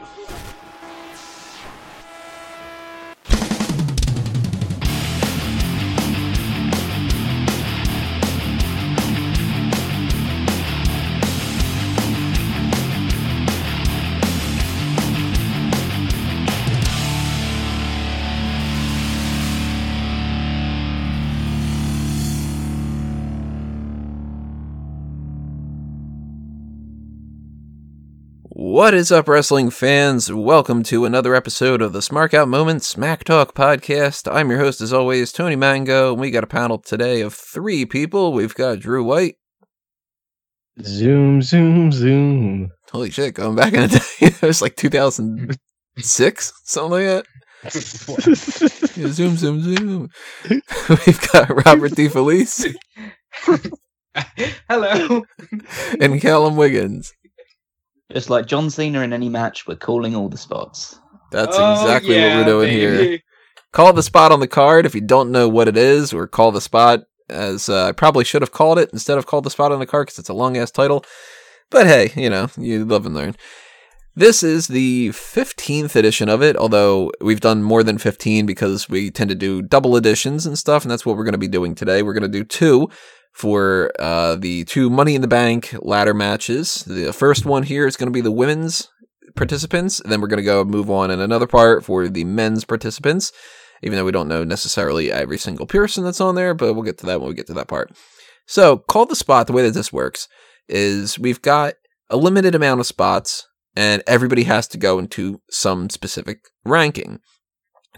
何? What is up, wrestling fans? Welcome to another episode of the Smark Out Moment Smack Talk podcast. I'm your host, as always, Tony Mango, and we got a panel today of three people. We've got Drew White. Zoom, zoom, zoom. Holy shit, going back in the day. it was like 2006, something like that. Yeah, zoom, zoom, zoom. We've got Robert DeFelice Hello. and Callum Wiggins. Just like John Cena in any match, we're calling all the spots. That's Oh, exactly what we're doing here. call the spot on the card if you don't know what it is, or call the spot as uh, I probably should have called it instead of called the spot on the card because it's a long ass title. But hey, you know, you live and learn. This is the 15th edition of it, although we've done more than 15 because we tend to do double editions and stuff, and that's what we're going to be doing today. We're going to do two for uh, the two Money in the Bank ladder matches. The first one here is going to be the women's participants, then we're going to go move on in another part for the men's participants even though we don't know necessarily every single person that's on there, but we'll get to that when we get to that part. So, call the spot, the way that this works is we've got a limited amount of spots, and everybody has to go into some specific ranking.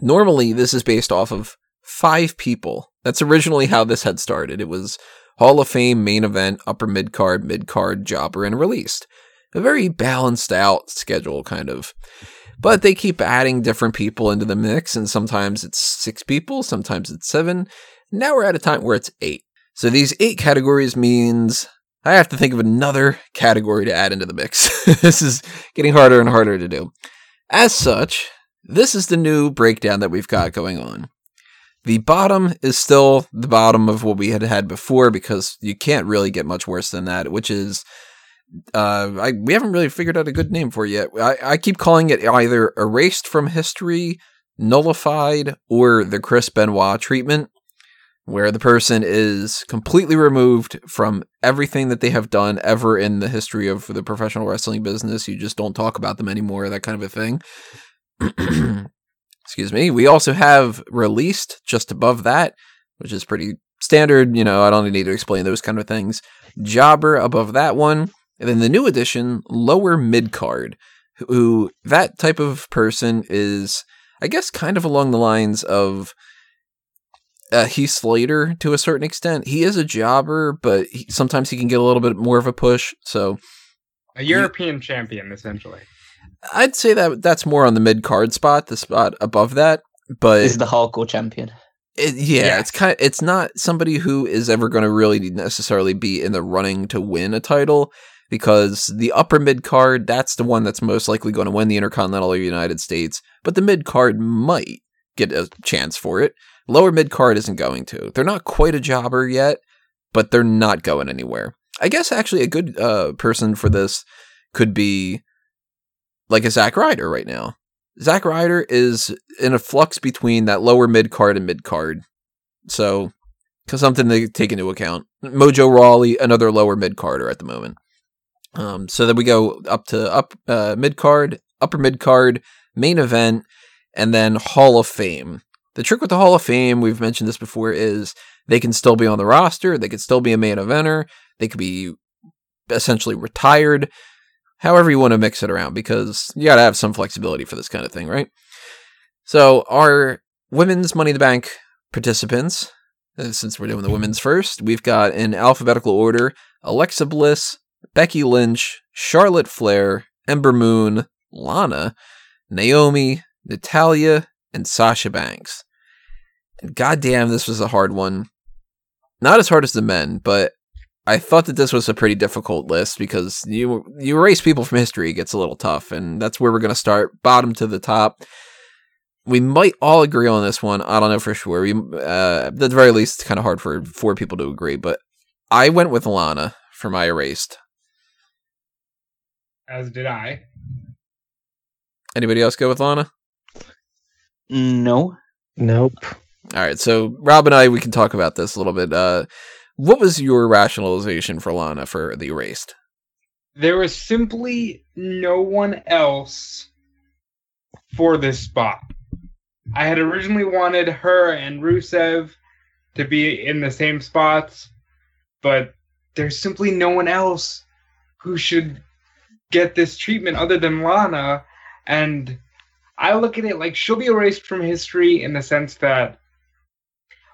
Normally, this is based off of five people. That's originally how this had started. It was Hall of Fame, main event, upper mid card, mid card, jobber, and released. A very balanced out schedule, kind of. But they keep adding different people into the mix, and sometimes it's six people, sometimes it's seven. Now we're at a time where it's eight. So these eight categories means I have to think of another category to add into the mix. this is getting harder and harder to do. As such, this is the new breakdown that we've got going on. The bottom is still the bottom of what we had had before because you can't really get much worse than that, which is uh, I we haven't really figured out a good name for it yet. I, I keep calling it either erased from history, nullified, or the Chris Benoit treatment, where the person is completely removed from everything that they have done ever in the history of the professional wrestling business. You just don't talk about them anymore, that kind of a thing. Excuse me. We also have released just above that, which is pretty standard. You know, I don't need to explain those kind of things. Jobber above that one. And then the new edition, lower mid card, who that type of person is, I guess, kind of along the lines of uh, Heath Slater to a certain extent. He is a jobber, but he, sometimes he can get a little bit more of a push. So A European champion, essentially. I'd say that that's more on the mid card spot, the spot above that. But is the hardcore champion. It, yeah, Yeah. it's kind. it's not somebody who is ever going to really necessarily be in the running to win a title because the upper mid card that's the one that's most likely going to win the Intercontinental or United States, but the mid card might get a chance for it. Lower mid card isn't going to. They're not quite a jobber yet, but they're not going anywhere. I guess actually a good uh, person for this could be like a Zack Ryder right now. Zack Ryder is in a flux between that lower mid card and mid card. So, something to take into account. Mojo Rawley, another lower mid carder at the moment. Um, so then we go up to up uh, mid card, upper mid card, main event, and then Hall of Fame. The trick with the Hall of Fame, we've mentioned this before, is they can still be on the roster, they could still be a main eventer, they could be essentially retired however you want to mix it around because you got to have some flexibility for this kind of thing, right? So, our women's Money in the Bank participants, uh, since we're doing the women's first, we've got in alphabetical order Alexa Bliss, Becky Lynch, Charlotte Flair, Ember Moon, Lana, Naomi, Natalya, and Sasha Banks. And goddamn, this was a hard one. Not as hard as the men, but I thought that this was a pretty difficult list because you you erase people from history it gets a little tough, and that's where we're going to start, bottom to the top. We might all agree on this one. I don't know for sure. We, uh, at the very least, it's kind of hard for four people to agree. But I went with Lana for my erased. As did I. Anybody else go with Lana? No. Nope. All right, so Rob and I we can talk about this a little bit. Uh, what was your rationalization for Lana for the erased? There was simply no one else for this spot. I had originally wanted her and Rusev to be in the same spots, but there's simply no one else who should get this treatment other than Lana. And I look at it like she'll be erased from history in the sense that,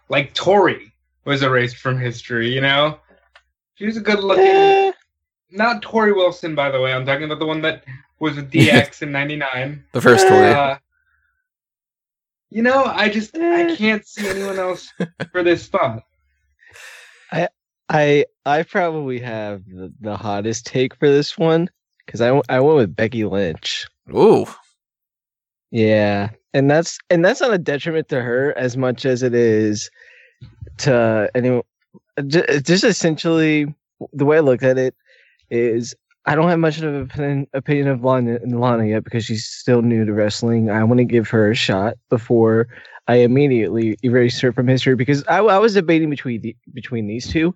like, Tori was erased from history, you know? She was a good looking. Not Torrie Wilson, by the way. I'm talking about the one that was with DX in '99. The first Uh, story. Uh, you know, I just I Eh. can't see anyone else for this spot. I I I probably have the, the hottest take for this one because I I went with Becky Lynch. Ooh, Yeah, and that's and that's not a detriment to her as much as it is to anyone. Just essentially, the way I looked at it is, I don't have much of an opinion, of Lana, Lana yet because she's still new to wrestling. I want to give her a shot before I immediately erase her from history because I, I was debating between the, between these two,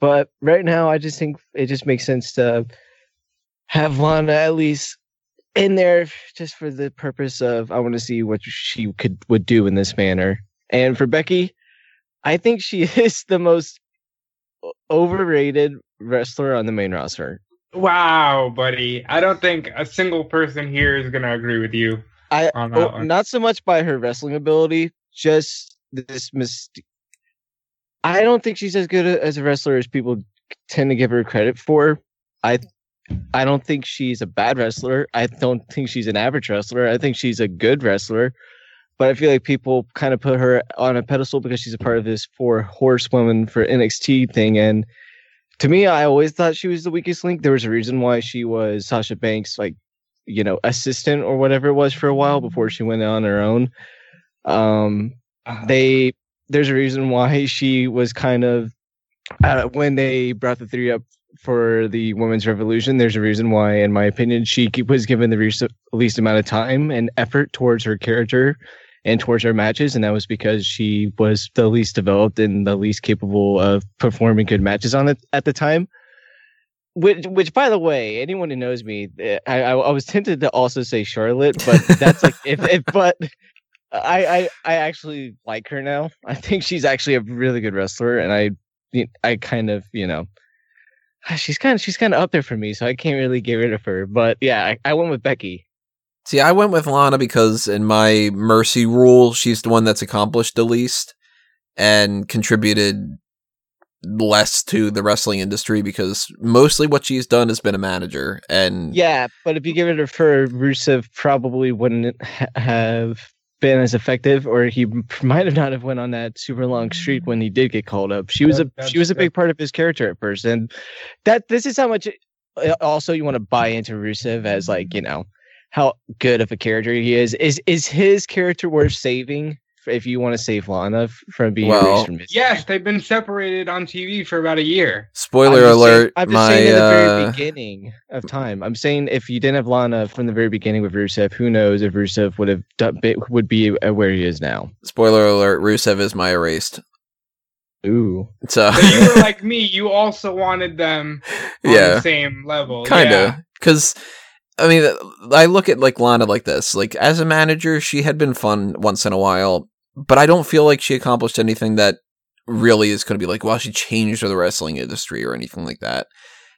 but right now I just think it just makes sense to have Lana at least in there just for the purpose of I want to see what she could would do in this manner. And for Becky, I think she is the most overrated wrestler on the main roster. Wow, buddy. I don't think a single person here is gonna agree with you I on oh, that oh, not so much by her wrestling ability, just this myst- I don't think she's as good as a wrestler as people tend to give her credit for. I I don't think she's a bad wrestler. I don't think she's an average wrestler. I think she's a good wrestler. But I feel like people kind of put her on a pedestal because she's a part of this four horsewoman for NXT thing. And to me, I always thought she was the weakest link. There was a reason why she was Sasha Banks, like, you know, assistant or whatever it was for a while before she went on her own. Um, Uh, they there's a reason why she was kind of uh, when they brought the three up for the women's revolution there's a reason why in my opinion she was given the least amount of time and effort towards her character and towards her matches and that was because she was the least developed and the least capable of performing good matches on it at the time which, which by the way anyone who knows me eh, I, I, I was tempted to also say charlotte but that's like if, if but I, I I actually like her now. I think she's actually a really good wrestler, and I I kind of you know she's kind of she's kind of up there for me, so I can't really get rid of her. But yeah, I, I went with Becky. See, I went with Lana because in my mercy rule, she's the one that's accomplished the least and contributed less to the wrestling industry because mostly what she's done has been a manager and Yeah, but if you give it to her, Rusev probably wouldn't ha- have been as effective, or he might have not have went on that super long streak when he did get called up. She was a she was a big part of his character at first, and that this is how much. uh, Also, you want to buy into Rusev as like you know how good of a character he is. Is is his character worth saving? If you want to save Lana f- from being Well, erased from history? yes, they've been separated on TV for about a year. spoiler I'm just saying- alert, I'm just my saying in the very uh, beginning of time. I'm saying if you didn't have Lana from the very beginning with Rusev, who knows if Rusev would have done, would be uh, where he is now. spoiler alert, Rusev is my erased. Ooh, So So you were like me. You also wanted them on yeah. the same level. kind of, Yeah. I mean i look at like lana like this like as a manager she had been fun once in a while but i don't feel like she accomplished anything that really is going to be like wow she changed the wrestling industry or anything like that.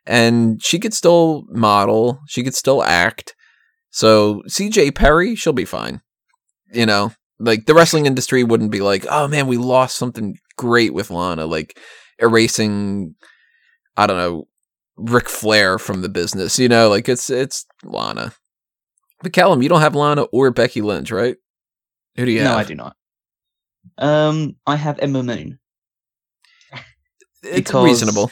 And she could still model she could still act. So cj perry she'll be fine you know? Like the wrestling industry wouldn't be like oh man we lost something great with lana like erasing i don't know Ric Flair from the business. You know, like it's it's Lana. But Callum, you don't have Lana or Becky Lynch, right? Who do you have? No. I do not. Um, I have Ember Moon. It's reasonable.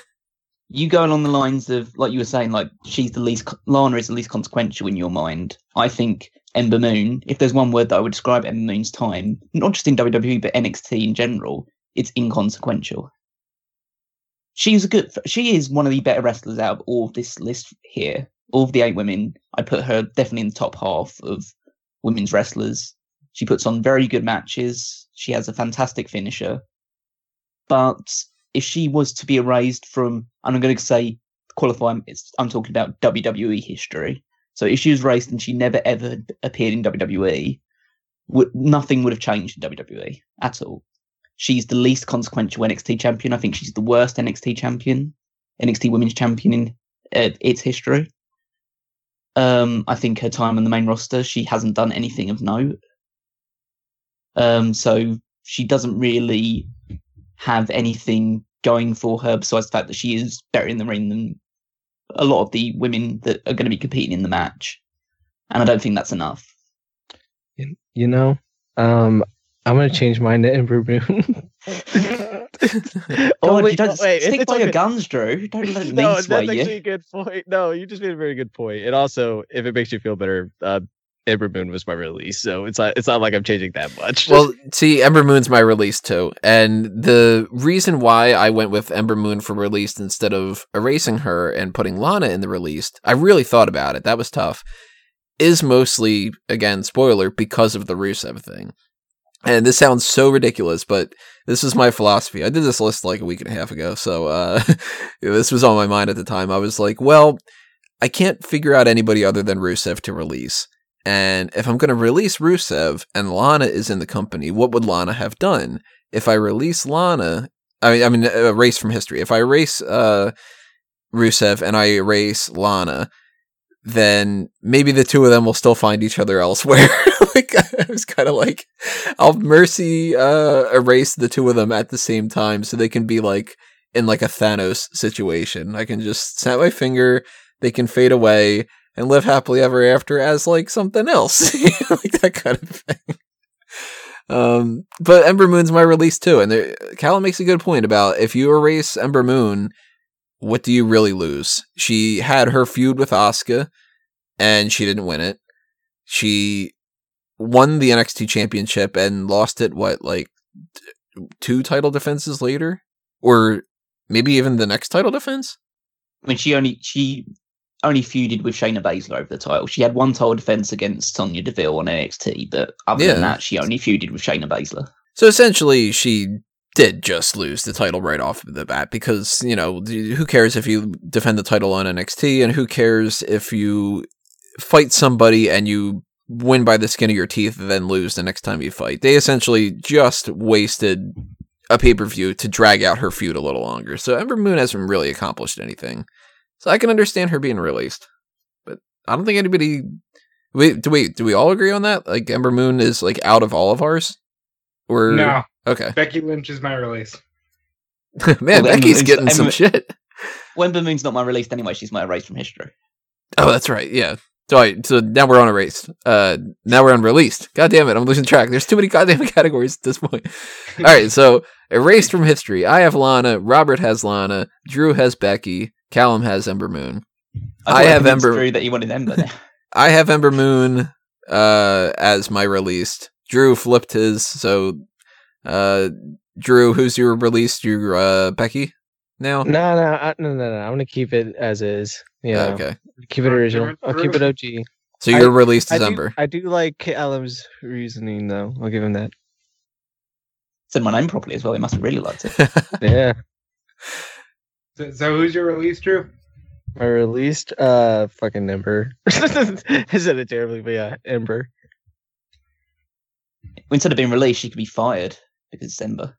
You go along the lines of like you were saying, like she's the least Lana is the least consequential in your mind. I think Ember Moon. If there's one word that I would describe Ember Moon's time, not just in WWE but NXT in general, it's inconsequential. She's a good. She is one of the better wrestlers out of all of this list here. All of the eight women, I put her definitely in the top half of women's wrestlers. She puts on very good matches. She has a fantastic finisher. But if she was to be erased from, and I'm going to say qualify, it's, I'm talking about WWE history. So if she was erased and she never ever appeared in WWE, nothing would have changed in WWE at all. She's the least consequential NXT champion. I think she's the worst NXT champion, NXT Women's Champion in uh, its history. Um, I think her time on the main roster, she hasn't done anything of note. Um, so she doesn't really have anything going for her besides the fact that she is better in the ring than a lot of the women that are going to be competing in the match. And I don't think that's enough. You know, um, I'm gonna change mine to Ember Moon. God, Only- you don't oh, wait, stick it's by your okay. guns, Drew. Don't let me no, sway that's you. actually a good point. No, you just made a very good point. And also, if it makes you feel better, uh, Ember Moon was my release, so it's not it's not like I'm changing that much. Well, see, Ember Moon's my release too, and the reason why I went with Ember Moon for released instead of erasing her and putting Lana in the released, I really thought about it. That was tough. Is mostly again spoiler because of the Rusev thing, and this sounds so ridiculous, but this is my philosophy. I did this list like a week and a half ago, so uh, this was on my mind at the time. I was like, well, I can't figure out anybody other than Rusev to release. And if I'm going to release Rusev and Lana is in the company, what would Lana have done? If I release Lana, I mean, I mean, erase from history. If I erase uh, Rusev and I erase Lana, then maybe the two of them will still find each other elsewhere. like I was kind of like, I'll mercy uh, erase the two of them at the same time so they can be like in like a Thanos situation. I can just snap my finger, they can fade away and live happily ever after as like something else, like that kind of thing. Um, but Ember Moon's my release too, and there, makes a good point about if you erase Ember Moon, what do you really lose? She had her feud with Asuka, and she didn't win it. She won the NXT championship and lost it. What like two title defenses later, or maybe even the next title defense? I mean, she only she only feuded with Shayna Baszler over the title. She had one title defense against Sonya Deville on NXT, but other Yeah. than that, she only feuded with Shayna Baszler. So essentially, she did just lose the title right off the bat because, you know, who cares if you defend the title on NXT and who cares if you fight somebody and you win by the skin of your teeth and then lose the next time you fight. They essentially just wasted a pay per view to drag out her feud a little longer. So Ember Moon hasn't really accomplished anything. So I can understand her being released. But I don't think anybody. Wait, do we do we all agree on that? Like Ember Moon is like out of all of ours? Or No, Okay. Becky Lynch is my release. Man, Well, Becky's Ember- getting some shit. When Ember Moon's not my release anyway, she's my erase from history. Oh, that's right. Yeah. So, I, so now we're on erased. Uh, now we're on released. God damn it, I'm losing track. There's too many goddamn categories at this point. All right, so erased from history. I have Lana. Robert has Lana. Drew has Becky. Callum has Ember Moon. I thought have Ember- Drew that you wanted Ember. I have Ember Moon uh, as my released. Drew flipped his. So, uh, Drew, who's your released? Your uh, Becky now. no, no, I- no, no, no. I'm gonna keep it as is. Yeah, Okay. keep it original. I'll keep it OG. So your released I is do, Ember. I do like Callum's reasoning though. I'll give him that. Said my name properly as well. He must have really liked it. Yeah. So, so who's your release, Drew? I released uh fucking Ember. I said it terribly, but yeah, Ember. Instead of being released, she could be fired because it's Ember.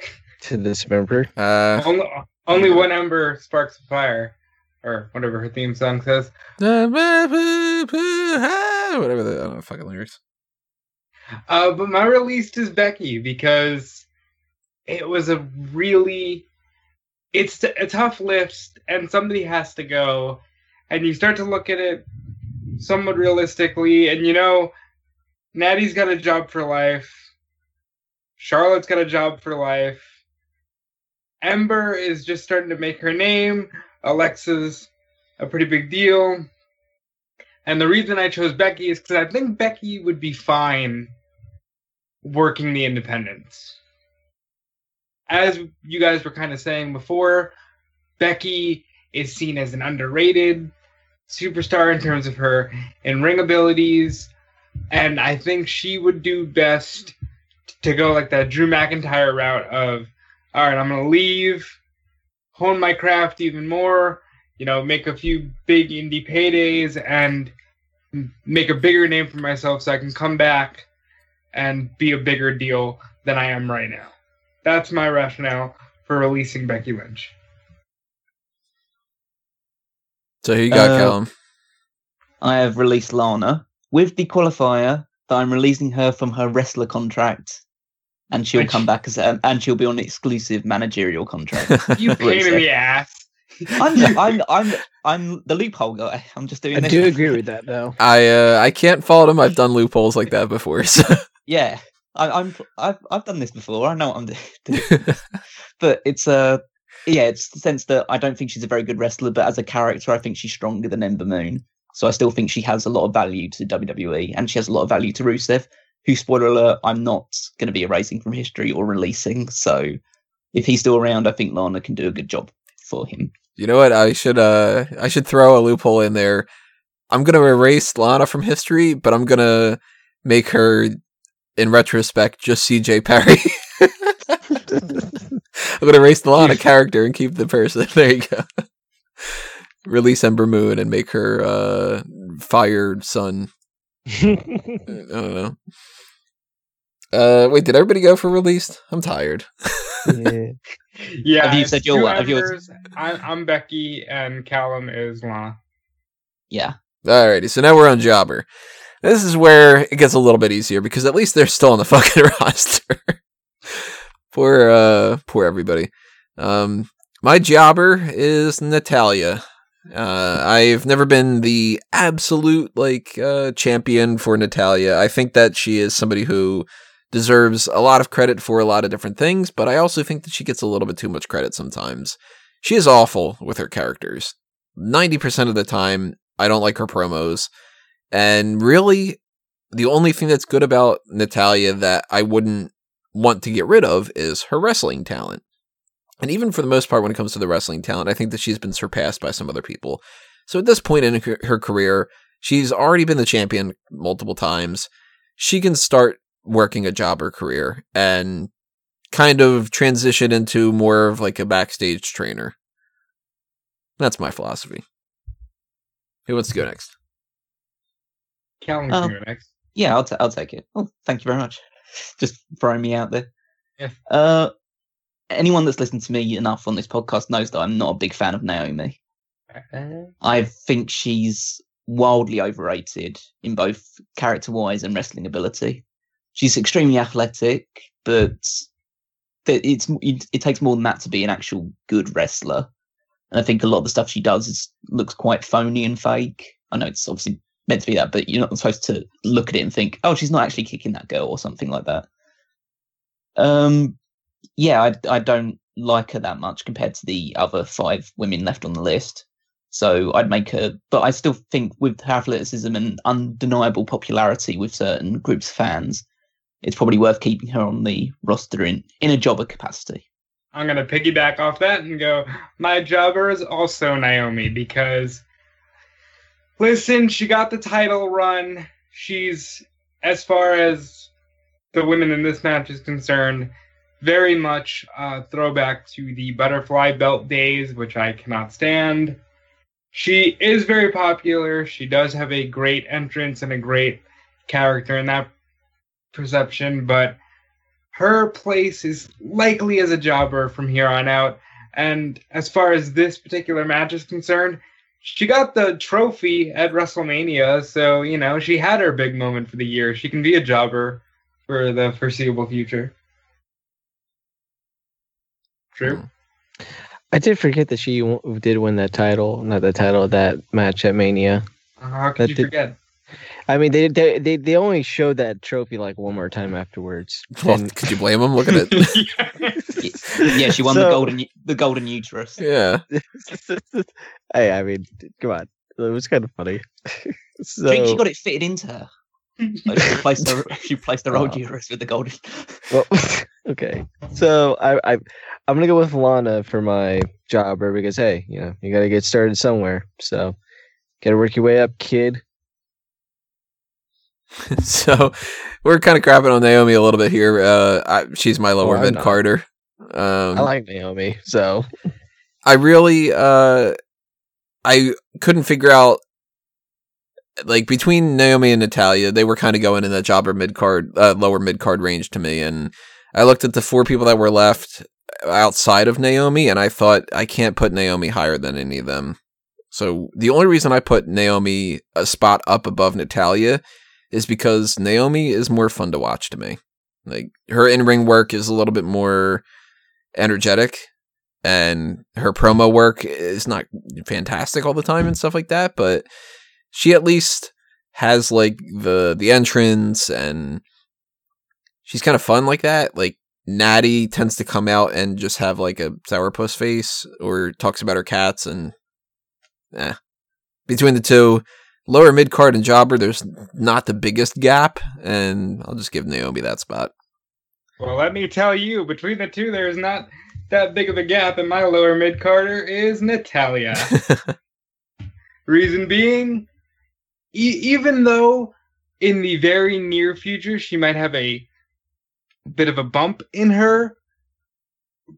To this member. uh, Only, only one ember sparks a fire, or whatever her theme song says. whatever the I don't know fucking lyrics. Uh, but my release is Becky because it was a really, it's t- a tough list, and somebody has to go, and you start to look at it somewhat realistically, and you know, Natty's got a job for life, Charlotte's got a job for life, Ember is just starting to make her name, Alexa's a pretty big deal. And the reason I chose Becky is because I think Becky would be fine working the independents. As you guys were kind of saying before, Becky is seen as an underrated superstar in terms of her in ring abilities, and I think she would do best to go like that Drew McIntyre route of, all right, I'm gonna leave, hone my craft even more, you know, make a few big indie paydays, and make a bigger name for myself so I can come back and be a bigger deal than I am right now. That's my rationale for releasing Becky Lynch. So here you got Uh, Callum. I have released Lana with the qualifier that I'm releasing her from her wrestler contract, and she'll Which- come back as a, and she'll be on an exclusive managerial contract. You pain in the ass. I'm, ju- I'm I'm I'm the loophole guy. I'm just doing. I this. do agree with that though. I uh, I can't fault him. I've done loopholes like that before. So. Yeah, I, I'm I've I've done this before. I know what I'm doing. but it's uh yeah, it's the sense that I don't think she's a very good wrestler, but as a character, I think she's stronger than Ember Moon. So I still think she has a lot of value to WWE, and she has a lot of value to Rusev. Who, spoiler alert, I'm not going to be erasing from history or releasing. So if he's still around, I think Lana can do a good job for him. You know what? I should uh I should throw a loophole in there. I'm gonna erase Lana from history, but I'm gonna make her in retrospect just CJ Perry. I'm gonna erase the Lana character and keep the person. There you go. Release Ember Moon and make her uh fired son. I don't know. Uh wait, did everybody go for released? I'm tired. yeah. Yeah. Have you said your two? Have you- Embers. I'm, I'm Becky, and Callum is Lana. Yeah. Alrighty, so now we're on Jobber. This is where it gets a little bit easier because at least they're still on the fucking roster. poor, uh, poor everybody. Um, my Jobber is Natalya. Uh, I've never been the absolute like uh, champion for Natalya. I think that she is somebody who deserves a lot of credit for a lot of different things, but I also think that she gets a little bit too much credit sometimes. She is awful with her characters. 90% of the time, I don't like her promos. And really, the only thing that's good about Natalya that I wouldn't want to get rid of is her wrestling talent. And even for the most part, when it comes to the wrestling talent, I think that she's been surpassed by some other people. So at this point in her, her career, she's already been the champion multiple times. She can start working a jobber career and kind of transition into more of like a backstage trainer. That's my philosophy. Who wants to go next? Callum can go next. Yeah, I'll, t- I'll take it. Oh, thank you very much. Just throwing me out there. Yeah. Uh, anyone that's listened to me enough on this podcast knows that I'm not a big fan of Naomi. I think she's wildly overrated in both character wise and wrestling ability. She's extremely athletic, but it's it, it takes more than that to be an actual good wrestler. And I think a lot of the stuff she does is looks quite phony and fake. I know it's obviously meant to be that, but you're not supposed to look at it and think, "Oh, she's not actually kicking that girl" or something like that. Um, yeah, I I don't like her that much compared to the other five women left on the list. So I'd make her, but I still think with her athleticism and undeniable popularity with certain groups of fans, it's probably worth keeping her on the roster in in a jobber capacity. I'm gonna piggyback off that and go. My jobber is also Naomi because, listen, she got the title run. She's as far as the women in this match is concerned, very much uh, throwback to the butterfly belt days, which I cannot stand. She is very popular. She does have a great entrance and a great character in that perception, but her place is likely as a jobber from here on out. And as far as this particular match is concerned, she got the trophy at WrestleMania, so you know she had her big moment for the year. She can be a jobber for the foreseeable future. True. Um, I did forget that she did win that title, not the title, of that match at Mania. Uh-huh, how could That you did- forget? I mean, they they they, they only showed that trophy like one more time afterwards. Well, And- could you blame them? Look at it. Yeah, she won the golden the golden uterus. yeah. hey, I mean, come on, it was kind of funny. I so think she got it fitted into her. Like, she replaced her. She replaced her old Oh. uterus with the golden. well, okay. So I I I'm gonna go with Lana for my jobber because hey, you know, you gotta get started somewhere. So gotta work your way up, kid. so we're kind of crapping on Naomi a little bit here. Uh, I, she's my lower I'm mid. carder. Um, I like Naomi, so I really uh I couldn't figure out like between Naomi and Natalya, they were kind of going in the jobber mid card uh, lower mid card range to me and I looked at the four people that were left outside of Naomi and I thought I can't put Naomi higher than any of them. So the only reason I put Naomi a spot up above Natalya is because Naomi is more fun to watch to me. Like her in-ring work is a little bit more energetic and her promo work is not fantastic all the time and stuff like that, but she at least has like the the entrance and she's kind of fun like that. Like Natty tends to come out and just have like a sourpuss face or talks about her cats and eh. Between the two, lower mid card and jobber, there's not the biggest gap, and I'll just give Naomi that spot. Well, let me tell you, between the two, there's not that big of a gap, and my lower mid carder is Natalya. Reason being, e- even though in the very near future she might have a bit of a bump in her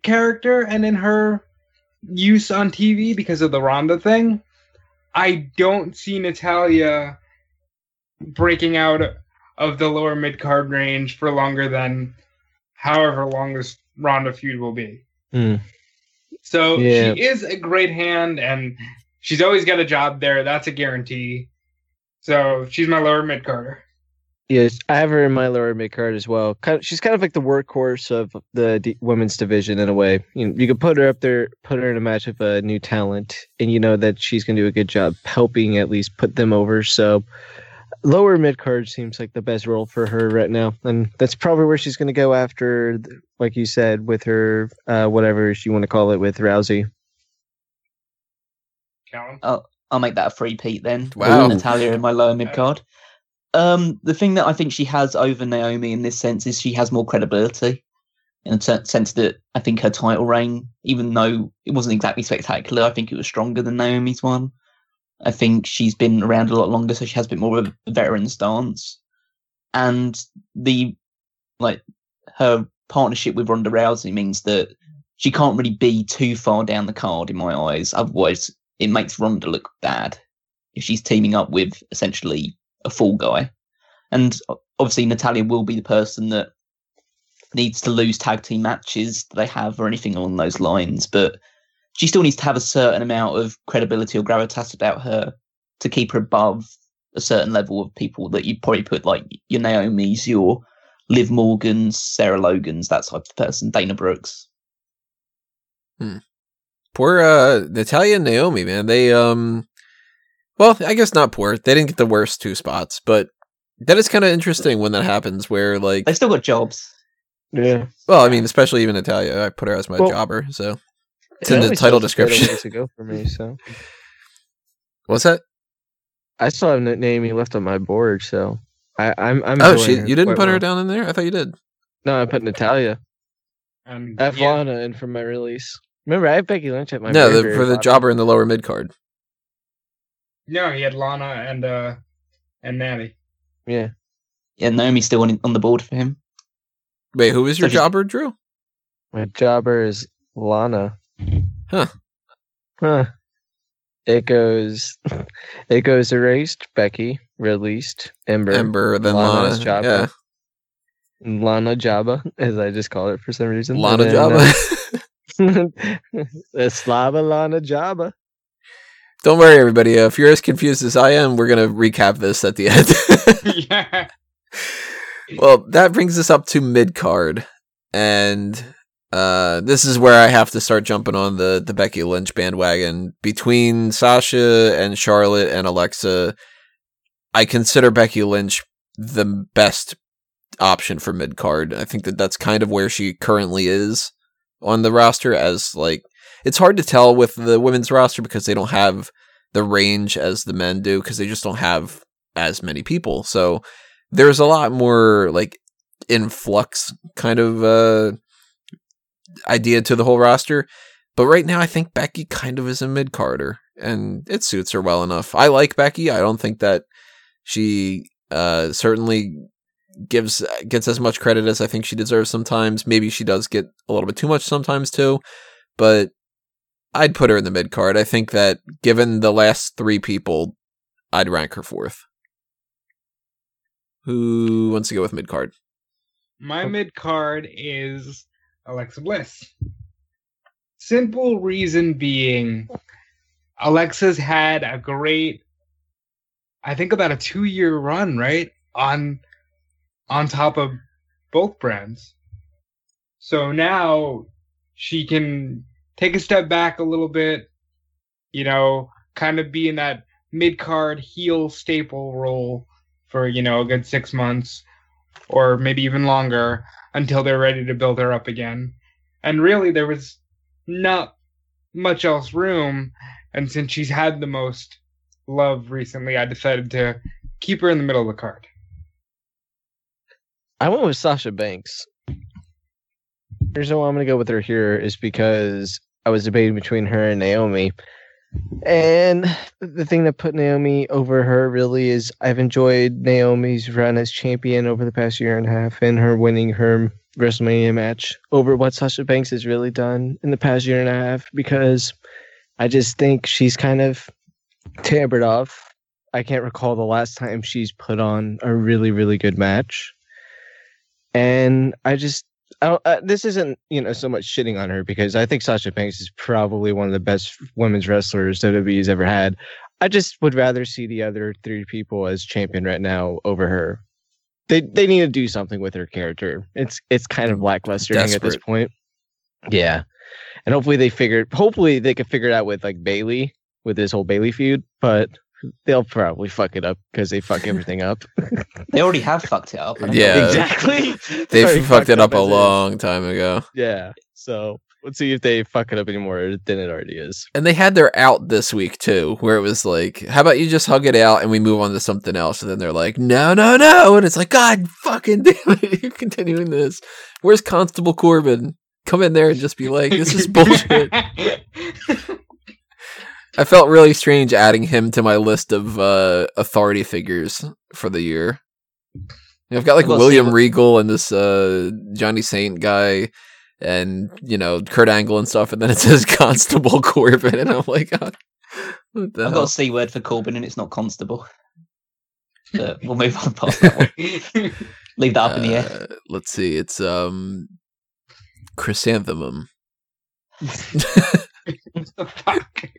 character and in her use on TV because of the Ronda thing, I don't see Natalya breaking out of the lower mid card range for longer than however long this Ronda feud will be. Hmm. So Yeah. she is a great hand, and she's always got a job there. That's a guarantee. So she's my lower mid carder. yes, I have her in my lower mid card as well. Kind of, she's kind of like the workhorse of the d- women's division in a way. You know, you could put her up there, put her in a match with a new talent, and you know that she's going to do a good job helping at least put them over. So lower mid card seems like the best role for her right now, and that's probably where she's going to go after, like you said, with her uh, whatever you want to call it with Rousey. Callum. I'll make that a free peat then. Wow. Natalya in my lower mid card. Um, the thing that I think she has over Naomi in this sense is she has more credibility. In the sen- sense that I think her title reign, even though it wasn't exactly spectacular, I think it was stronger than Naomi's one. I think she's been around a lot longer, so she has a bit more of a veteran stance. And the like her partnership with Ronda Rousey means that she can't really be too far down the card in my eyes. Otherwise, it makes Ronda look bad if she's teaming up with essentially a fall guy. And obviously, Natalya will be the person that needs to lose tag team matches that they have or anything along those lines. But she still needs to have a certain amount of credibility or gravitas about her to keep her above a certain level of people that you'd probably put like your Naomi's, your Liv Morgans, Sarah Logan's, that type of person, Dana Brooks. Hmm. Poor uh Natalya and Naomi, man. They um well, I guess not poor. They didn't get the worst two spots, but that is kind of interesting when that happens where like They've still got jobs. Yeah, well, I mean, especially even Natalya. I put her as my Well- jobber, so It's in the title description. To go for me, so what's that? I still have N- Naomi left on my board, so I, I'm. I'm Oh, she you didn't quite put her down in there? I thought you did. No, I put Natalya. And I have yeah, Lana in for my release. Remember, I have Becky Lynch at my no, the, very for the bottom. jobber in the lower mid card. no, he had Lana and uh and Natty. Yeah, Yeah, Naomi's still on, on the board for him. Wait, who is your So just- jobber, Drew? my jobber is Lana. Huh. Huh. It goes. It goes erased. Becky released. Ember. Ember, then Lana's Lana. jobber. Yeah, Lana Jabba, as I just call it for some reason. Lana then, Jabba. uh, the Slava Lana Jabba. Don't worry, everybody. Uh, if you're as confused as I am, we're gonna recap this at the end. yeah. well, that brings us up to mid card, and uh, this is where I have to start jumping on the the Becky Lynch bandwagon. Between Sasha and Charlotte and Alexa, I consider Becky Lynch the best option for mid card. I think that that's kind of where she currently is on the roster. As like, it's hard to tell with the women's roster because they don't have the range as the men do because they just don't have as many people. So there's a lot more like influx kind of uh idea to the whole roster. But right now I think Becky kind of is a mid carder and it suits her well enough. I like Becky. I don't think that she Uh, certainly gives gets as much credit as I think she deserves sometimes. Maybe she does get a little bit too much sometimes too, but I'd put her in the mid card. I think that given the last three people, I'd rank her fourth. Who wants to go with mid card? My mid card is Alexa Bliss. Simple reason being, Alexa's had a great, I think about a two year run, right? On on top of both brands. So now she can take a step back a little bit, you know, kind of be in that mid card heel staple role for, you know, a good six months or maybe even longer until they're ready to build her up again. And really, there was not much else room. And since she's had the most love recently, I decided to keep her in the middle of the card. I went with Sasha Banks. The reason why I'm going to go with her here is because I was debating between her and Naomi. And the thing that put Naomi over her really is I've enjoyed Naomi's run as champion over the past year and a half and her winning her WrestleMania match over what Sasha Banks has really done in the past year and a half because I just think she's kind of tampered off. I can't recall the last time she's put on a really, really good match. And I just I uh, this isn't you know so much shitting on her because I think Sasha Banks is probably one of the best women's wrestlers WWE's ever had. I just would rather see the other three people as champion right now over her. They they need to do something with her character. It's it's kind of lackluster at this point. Yeah, and hopefully they figure. Hopefully they could figure it out with like Bayley with this whole Bayley feud, but they'll probably fuck it up because they fuck everything up. They already have fucked it up. Yeah. don't- exactly. They Already fucked it up a as is. long time ago. Yeah. So let's see if they fuck it up anymore than it already is. And they had their out this week too, where it was like, how about you just hug it out and we move on to something else? And then they're like, no, no, no. And it's like, God fucking damn it, you're continuing this. Where's Constable Corbin? Come in there and just be like, this is bullshit. I felt really strange adding him to my list of uh, authority figures for the year. I've got like I've got to see William what- Regal and this uh, Johnny Saint guy, and you know Kurt Angle and stuff, and then it says Constable Corbin, and I'm like, oh, what the I've got a C word for Corbin and it's not Constable. But we'll move on past that one. Leave that up in the air. Uh, let's see, it's um, Chrysanthemum. what the fuck?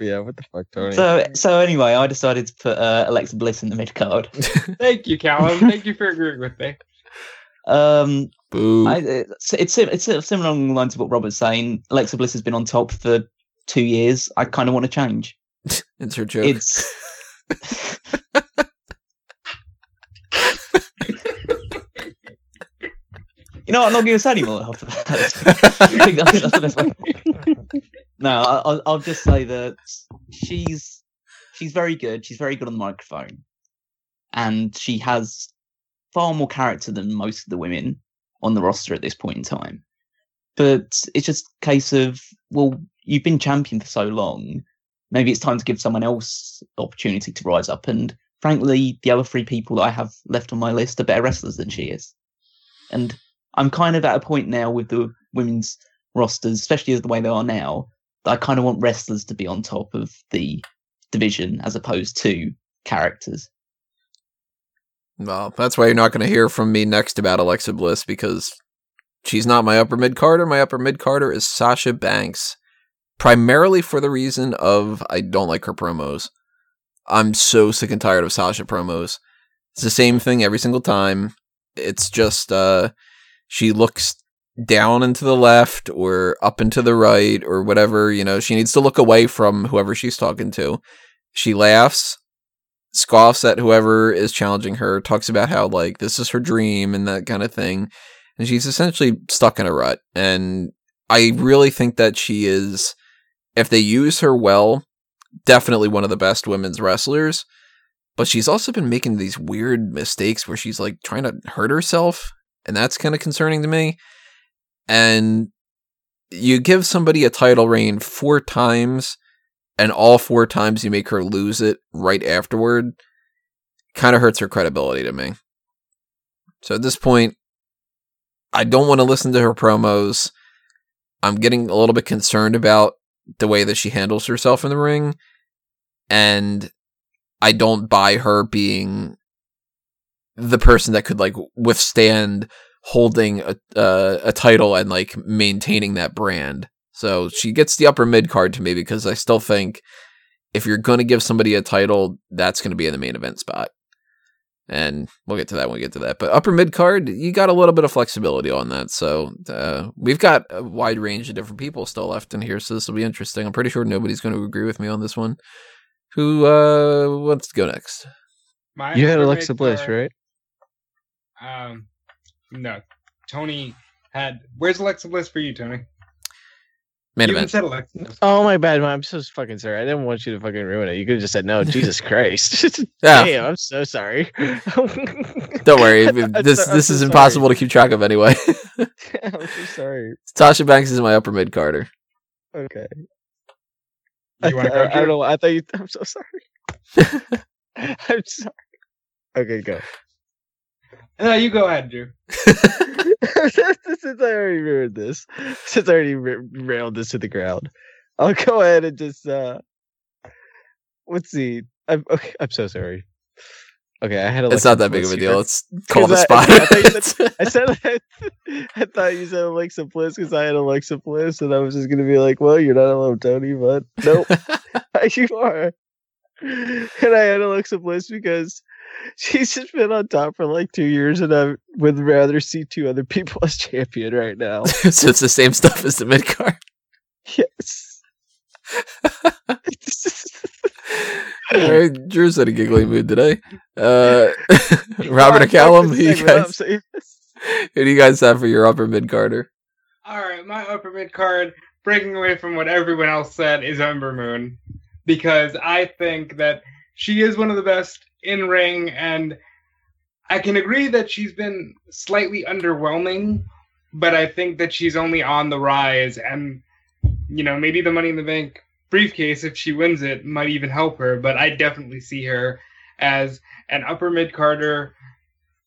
yeah, what the fuck, Tony? So, so anyway, I decided to put uh, Alexa Bliss in the mid card. Thank you, Callum. Thank you for agreeing with me. Um, Boo. I, it's it's it's similar along the lines of what Robert's saying. Alexa Bliss has been on top for two years. I kind of want to change. it's her joke. It's you know, what, I'm not going to say anymore after that. I think that's, that's the best way. No, I'll, I'll just say that she's she's very good. She's very good on the microphone, and she has far more character than most of the women on the roster at this point in time. But it's just a case of well, you've been champion for so long. Maybe it's time to give someone else opportunity to rise up. And frankly, the other three people that I have left on my list are better wrestlers than she is. And I'm kind of at a point now with the women's rosters, especially as the way they are now, I kind of want wrestlers to be on top of the division as opposed to characters. Well, that's why you're not going to hear from me next about Alexa Bliss because she's not my upper mid carder. My upper mid carder is Sasha Banks, primarily for the reason of I don't like her promos. I'm so sick and tired of Sasha promos. It's the same thing every single time. It's just uh, she looks down and to the left or up and to the right or whatever. You know, she needs to look away from whoever she's talking to. She laughs scoffs at whoever is challenging her, talks about how like this is her dream and that kind of thing. And she's essentially stuck in a rut. And I really think that she is if they use her well, definitely one of the best women's wrestlers. But she's also been making these weird mistakes where she's like trying to hurt herself, and that's kind of concerning to me. And you give somebody a title reign four times and all four times you make her lose it right afterward kind of hurts her credibility to me. So at this point, I don't want to listen to her promos. I'm getting a little bit concerned about the way that she handles herself in the ring. And I don't buy her being the person that could like withstand holding a uh, a title and like maintaining that brand. So she gets the upper mid card to me because I still think if you're going to give somebody a title, that's going to be in the main event spot. And we'll get to that when we get to that. But upper mid card, you got a little bit of flexibility on that. So uh, we've got a wide range of different people still left in here. So this will be interesting. I'm pretty sure nobody's going to agree with me on this one. Who uh, wants to go next? My You had Alexa Bliss, right? Um, no, Tony had. Where's Alexa Bliss for you, Tony? Main you even event. said Alexa. Oh my bad, man. I'm so fucking sorry. I didn't want you to fucking ruin it. You could have just said no. Jesus Christ. Yeah. Damn, I'm so sorry. Don't worry. This so- I'm this so is sorry. impossible to keep track of anyway. I'm so sorry. Sasha Banks is my upper mid Carter. Okay. You wanna I, go, I, I don't know. I thought you. I'm so sorry. I'm sorry. Okay, go. No, you go ahead, Drew. Since I already ruined this, since I already ra- railed this to the ground, I'll go ahead and just. uh Let's see. I'm okay. I'm so sorry. Okay, I had. a. It's not that big of a deal. Let's call the I- spot. I thought you said- I said that, I thought you said Alexa Bliss because I had Alexa Bliss, and I was just gonna be like, "Well, you're not alone, Tony," but nope, you are. And I had Alexa Bliss because she's just been on top for like two years, and I would rather see two other people as champion right now. so it's the same stuff as the mid card. Yes. All right, Drew's in a giggly mood today. Uh, Robert I fucked McCallum, who you segment up, guys, who do you guys have for your upper mid Carter? All right, my upper mid card, breaking away from what everyone else said, is Ember Moon, because I think that she is one of the best in ring, and I can agree that she's been slightly underwhelming, but I think that she's only on the rise, and you know maybe the Money in the Bank briefcase, if she wins it, might even help her. But I definitely see her as an upper mid carder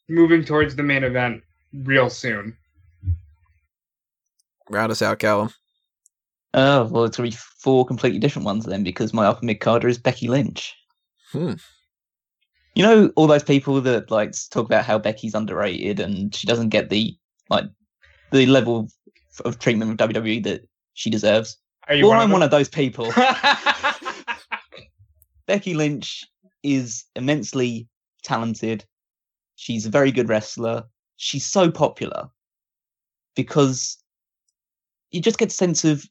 moving towards the main event real soon. Round us out, Callum. Oh, well, it's going to be four completely different ones then because my upper mid carder is Becky Lynch. Hmm. You know, all those people that like talk about how Becky's underrated and she doesn't get the like the level of, of treatment of WWE that she deserves. Are you Well, one I'm of one of those people. Becky Lynch is immensely talented. She's a very good wrestler. She's so popular because you just get a sense of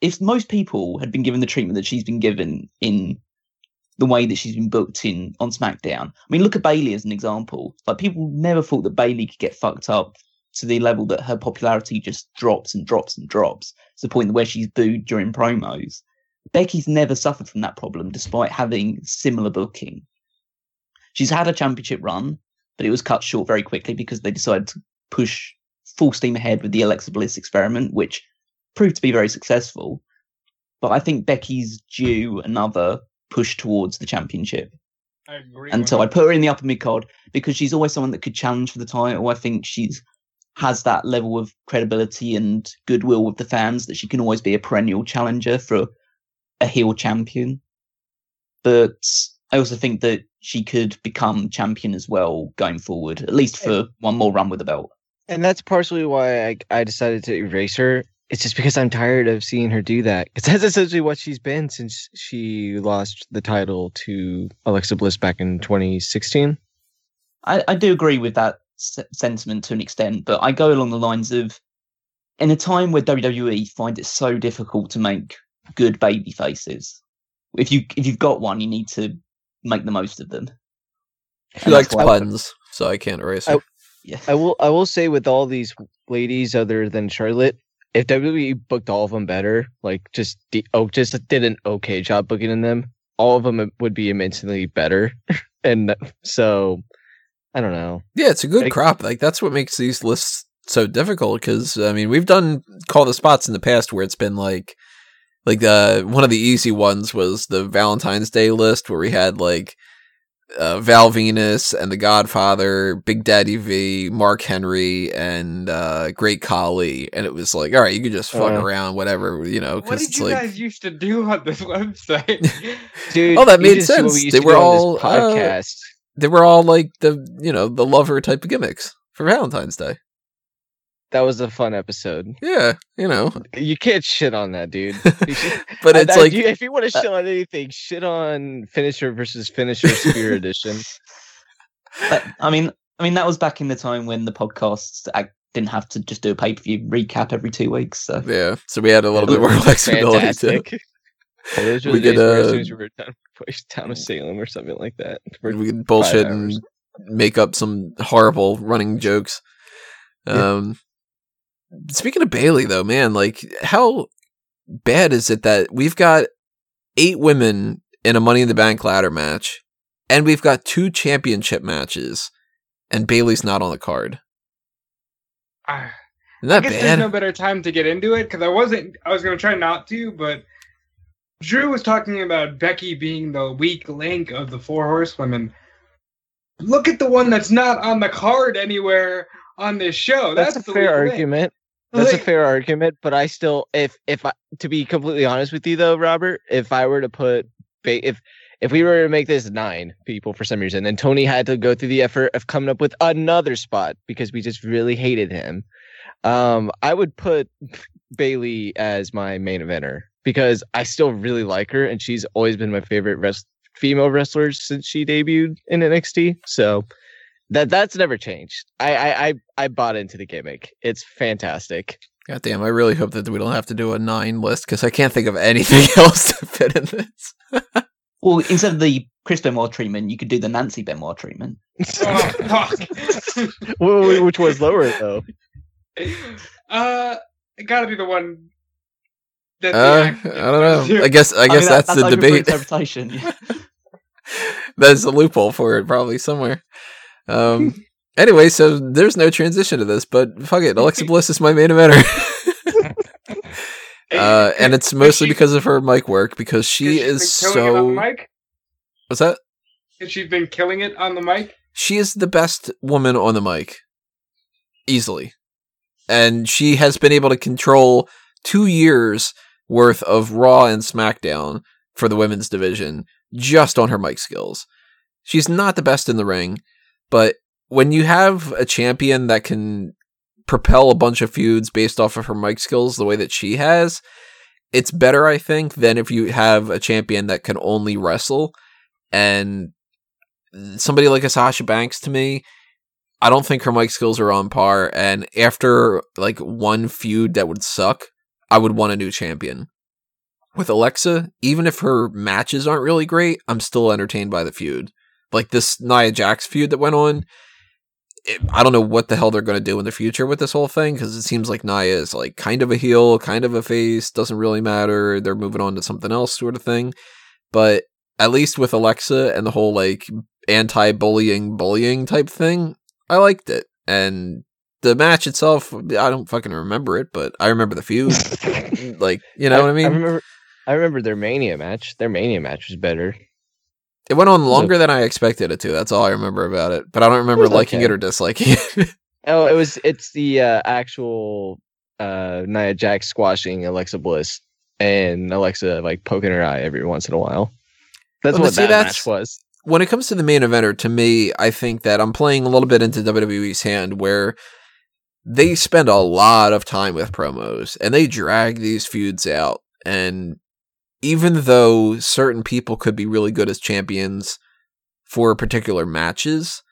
if most people had been given the treatment that she's been given in the way that she's been booked in on SmackDown. I mean, look at Bayley as an example. Like people never thought that Bayley could get fucked up to the level that her popularity just drops and drops and drops to the point where she's booed during promos. Becky's never suffered from that problem despite having similar booking. She's had a championship run, but it was cut short very quickly because they decided to push full steam ahead with the Alexa Bliss experiment, which proved to be very successful. But I think Becky's due another push towards the championship. I agree. And so I put her in the upper mid card because she's always someone that could challenge for the title. I think she's has that level of credibility and goodwill with the fans that she can always be a perennial challenger for a heel champion. But I also think that she could become champion as well going forward, at least for one more run with the belt. And that's partially why I, I decided to erase her. It's just because I'm tired of seeing her do that. Because that's essentially what she's been since she lost the title to Alexa Bliss back in 2016. I, I do agree with that s- sentiment to an extent, but I go along the lines of in a time where WWE find it so difficult to make good baby faces. If you if you've got one, you need to make the most of them. She likes that's why I so I can't erase I- her. Yeah. I will I will say with all these ladies other than Charlotte, if WWE booked all of them better, like just the, oh just did an okay job booking in them, all of them would be immensely better. and so I don't know. Yeah, it's a good Like- crop. Like that's what makes these lists so difficult. Because I mean, we've done call the spots in the past where it's been like, like the one of the easy ones was the Valentine's Day list where we had like uh, Val Venis and The Godfather, Big Daddy V, Mark Henry, and uh, Great Khali, and it was like, all right, you could just fuck Uh. around, whatever, you know, What did you like, guys used to do on this website? Dude, Oh, that made just see what sense. we They were all, this uh, podcast. they were all like the, you know, the lover type of gimmicks for Valentine's Day. That was a fun episode. Yeah, you know, You can't shit on that, dude. But it's I- like, you- if you want to shit on anything, shit on finisher versus finisher spear edition. But, I mean, I mean that was back in the time when the podcasts I didn't have to just do a pay per view recap every two weeks. So yeah, so we had a little bit more flexibility too. Fantastic. Those were We the days could, where uh, soon as we were down, down of Salem or something like that. We could bullshit and make up some horrible running jokes. Yeah. Um, speaking of Bayley, though, man, like how bad is it that we've got eight women in a Money in the Bank ladder match, and we've got two championship matches, and Bayley's not on the card? I Isn't that guess bad? there's no better time to get into it because I wasn't. I was gonna try not to, but Drew was talking about Becky being the weak link of the four horsewomen. Look at the one that's not on the card anywhere on this show. That's, That's, a the fair link. argument. That's a fair argument, but I still, if if I, to be completely honest with you though, Robert, if I were to put, if if we were to make this nine people for some reason, and Tony had to go through the effort of coming up with another spot because we just really hated him, um, I would put Bayley as my main eventer because I still really like her, and she's always been my favorite rest- female wrestler since she debuted in NXT. So that that's never changed. I I I, I bought into the gimmick. It's fantastic. God damn, I really hope that we don't have to do a nine list because I can't think of anything else to fit in this. Well, instead of the Chris Benoit treatment, you could do the Nancy Benoit treatment. Oh, fuck. Wh- wh- Which was lower though. uh, it gotta be the one. That Uh, I don't know. I guess I guess mean, that's, the debate. interpretation. yeah. There's a loophole for it probably somewhere. Um. anyway, so there's no transition to this, but fuck it, Alexa Bliss is my main eventer. uh, and it's mostly she- because of her mic work because she is been killing it on so. the mic. What's that? Has she been killing it on the mic? She is the best woman on the mic, easily, and she has been able to control two years worth of Raw and SmackDown for the women's division just on her mic skills. She's not the best in the ring, but when you have a champion that can propel a bunch of feuds based off of her mic skills the way that she has, it's better, I think, than if you have a champion that can only wrestle. And somebody like a Sasha Banks to me, I don't think her mic skills are on par. And after like one feud that would suck, I would want a new champion. With Alexa, even if her matches aren't really great, I'm still entertained by the feud. Like this Nia Jax feud that went on, it, I don't know what the hell they're going to do in the future with this whole thing because it seems like Nia is like kind of a heel, kind of a face, doesn't really matter. They're moving on to something else, sort of thing. But at least with Alexa and the whole like anti-bullying bullying type thing, I liked it. And the match itself, I don't fucking remember it, but I remember the feud. like, you know what I mean? I remember. I remember their Mania match. Their Mania match was better. It went on longer than I expected it to. That's all I remember about it. But I don't remember liking okay. it or disliking it. Oh, it was. It's the uh, actual uh, Nia Jax squashing Alexa Bliss and Alexa like poking her eye every once in a while. That's Well, what see, that that's- match was. when it comes to the main eventer, to me, I think that I'm playing a little bit into WWE's hand where they spend a lot of time with promos and they drag these feuds out. And even though certain people could be really good as champions for particular matches,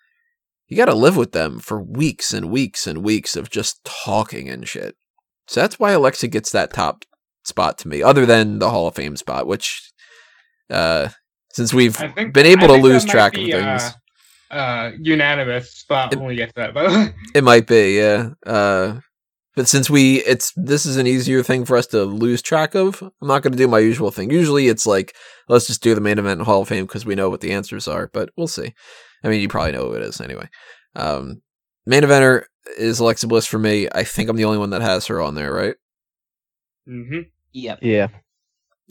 you got to live with them for weeks and weeks and weeks of just talking and shit. So that's why Alexa gets that top spot to me, other than the Hall of Fame spot, which, uh, since we've think been able to lose track be, of things. Uh, uh, unanimous spot It- when we get to that. But It might be, yeah. Uh, but since we, it's this is an easier thing for us to lose track of. I'm not going to do my usual thing. Usually, it's like let's just do the main event in Hall of Fame because we know what the answers are. But we'll see. I mean, you probably know who it is anyway. Um, main eventer is Alexa Bliss for me. I think I'm the only one that has her on there, right? Mm-hmm. Yep. Yeah.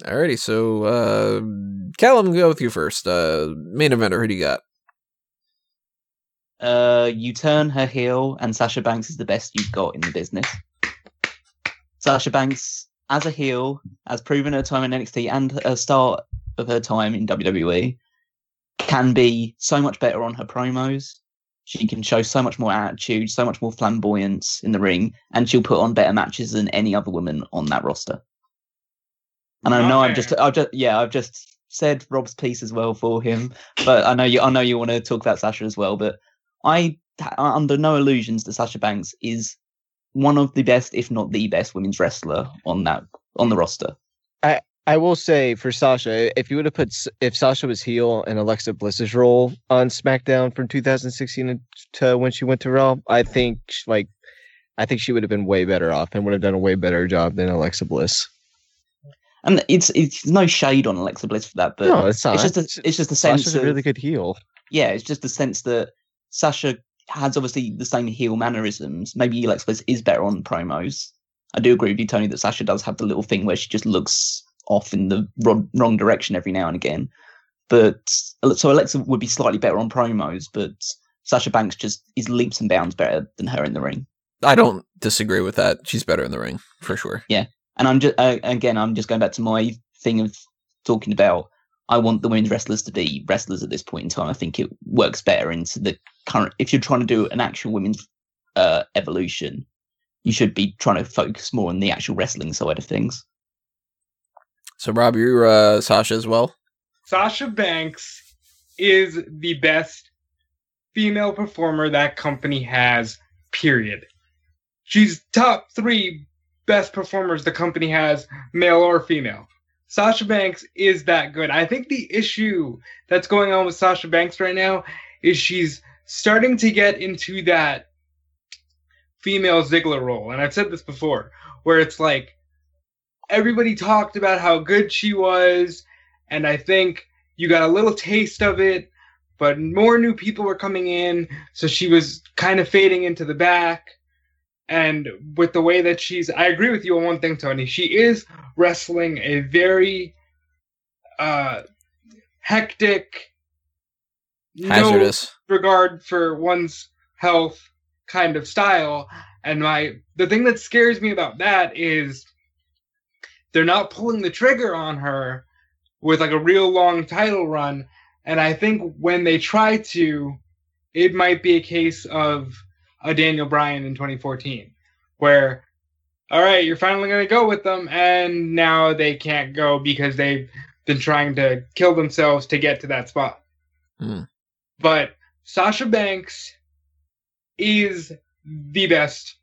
Alrighty, so uh, Callum, go with you first. Uh, main eventer, who do you got? Uh, you turn her heel, and Sasha Banks is the best you've got in the business. Sasha Banks, as a heel, has proven her time in NXT and a start of her time in WWE, can be so much better on her promos. She can show so much more attitude, so much more flamboyance in the ring, and she'll put on better matches than any other woman on that roster. And I know I've just, I've just, yeah, I've just said Rob's piece as well for him, but I know you, I know you want to talk about Sasha as well, but I, I'm uh, under no illusions that Sasha Banks is one of the best, if not the best, women's wrestler on that on the roster. I will say for Sasha, if you would have put if Sasha was heel in Alexa Bliss's role on SmackDown from 2016 to when she went to Raw, I think like I think she would have been way better off and would have done a way better job than Alexa Bliss. And it's it's no shade on Alexa Bliss for that, but no, it's not. it's just a, it's just a sense Sasha's a of really good heel. yeah, it's just the sense that Sasha has obviously the same heel mannerisms. Maybe Alexa Bliss is better on promos. I do agree with you, Tony, that Sasha does have the little thing where she just looks off in the wrong, wrong direction every now and again. But so Alexa would be slightly better on promos, but Sasha Banks just is leaps and bounds better than her in the ring. I don't disagree with that. She's better in the ring for sure. Yeah, and I'm just uh, again, I'm just going back to my thing of talking about. I want the women's wrestlers to be wrestlers at this point in time. I think it works better into the current. If you're trying to do an actual women's uh, evolution, you should be trying to focus more on the actual wrestling side of things. So Rob, you're uh, Sasha as well. Sasha Banks is the best female performer that company has, period. She's top three best performers the company has, male or female. Sasha Banks is that good. I think the issue that's going on with Sasha Banks right now is she's starting to get into that female Ziggler role. And I've said this before, where it's like everybody talked about how good she was, and I think you got a little taste of it, but more new people were coming in, so she was kind of fading into the back. And with the way that she's, I agree with you on one thing, Tony. She is wrestling a very uh, hectic, Hazardous. no regard for one's health kind of style. And my the thing that scares me about that is they're not pulling the trigger on her with like a real long title run. And I think when they try to, it might be a case of a Daniel Bryan in 2014, where, all right, you're finally going to go with them, and now they can't go because they've been trying to kill themselves to get to that spot. Hmm. But Sasha Banks is the best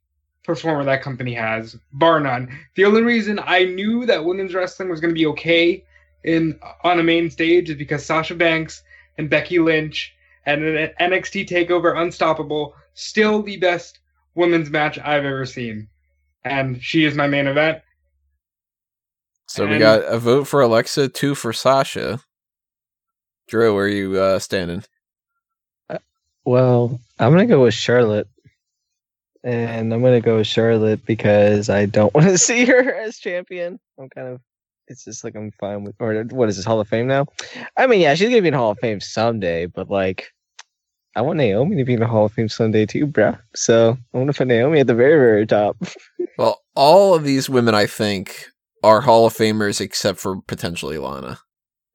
performer that company has, bar none. The only reason I knew that women's wrestling was going to be okay in on a main stage is because Sasha Banks and Becky Lynch and an NXT Takeover Unstoppable still the best women's match I've ever seen, and she is my main event. So we got a vote for Alexa, two for Sasha. Drew, where are you uh, standing? Well, I'm gonna go with Charlotte, and I'm gonna go with Charlotte because I don't want to see her as champion. I'm kind of, it's just like I'm fine with, or what is this Hall of Fame now? I mean, yeah, she's gonna be in Hall of Fame someday, but like, I want Naomi to be in the Hall of Fame someday too, bruh. So I want to put Naomi at the very, very top. Well, all of these women, I think, are Hall of Famers except for potentially Lana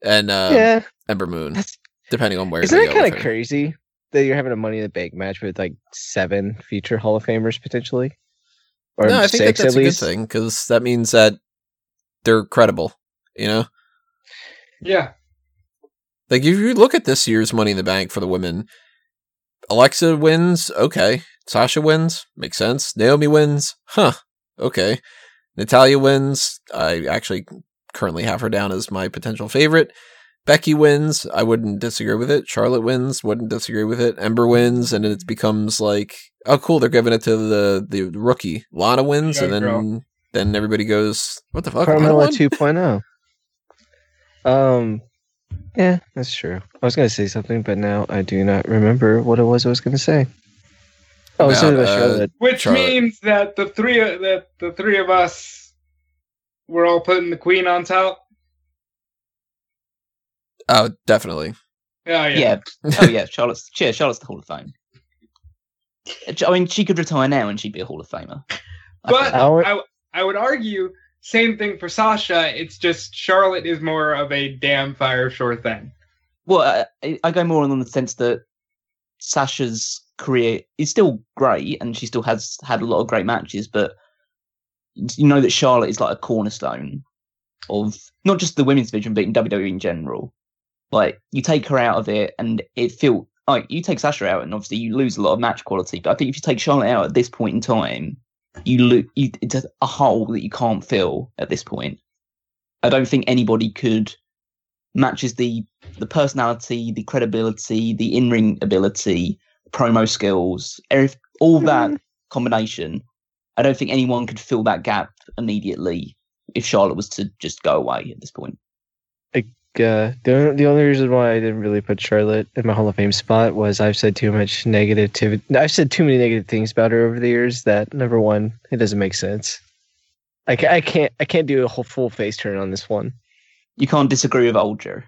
and uh, yeah, Ember Moon, That's- depending on where. isn't that kind of crazy that you're having a Money in the Bank match with like seven future Hall of Famers potentially, or No, I think that that's a least? good thing because that means that they're credible. You know, Yeah, like if you look at this year's Money in the Bank for the women, Alexa wins. Okay, Sasha wins. Makes sense. Naomi wins. Huh. Okay. Natalya wins. I actually currently have her down as my potential favorite. Becky wins. I wouldn't disagree with it. Charlotte wins. Wouldn't disagree with it. Ember wins, and it becomes like, oh, cool. They're giving it to the the rookie. Lana wins, Young and then girl. Then everybody goes, what the fuck? Lana Carmella won? 2.0. Um, yeah, that's true. I was gonna say something, but now I do not remember what it was I was gonna say. Oh, About, about uh, Charlotte. which Charlotte. means that the three that the three of us we're all putting the queen on top. Oh, definitely. Oh yeah. Yeah. Oh yeah, Charlotte's yeah, Charlotte's the Hall of Fame. I mean, she could retire now and she'd be a Hall of Famer. I But think. I would- I, would argue same thing for Sasha. It's just Charlotte is more of a damn fire sure thing. Well, I, I go more on the sense that Sasha's career is still great, and she still has had a lot of great matches. But you know that Charlotte is like a cornerstone of not just the women's division, but in WWE in general. Like you take her out of it, and it feel like you take Sasha out, and obviously you lose a lot of match quality. But I think if you take Charlotte out at this point in time, you look you, it's a- hole that you can't fill at this point. I don't think anybody could matches the the personality, the credibility, the in ring ability, promo skills, every, all hmm. that combination. I don't think anyone could fill that gap immediately if Charlotte was to just go away at this point. Uh, the the only reason why I didn't really put Charlotte in my Hall of Fame spot was I've said too much negative. I've said too many negative things about her over the years. That number one, it doesn't make sense. I, ca- I can't I can't do a whole full face turn on this one. You can't disagree with old Drew.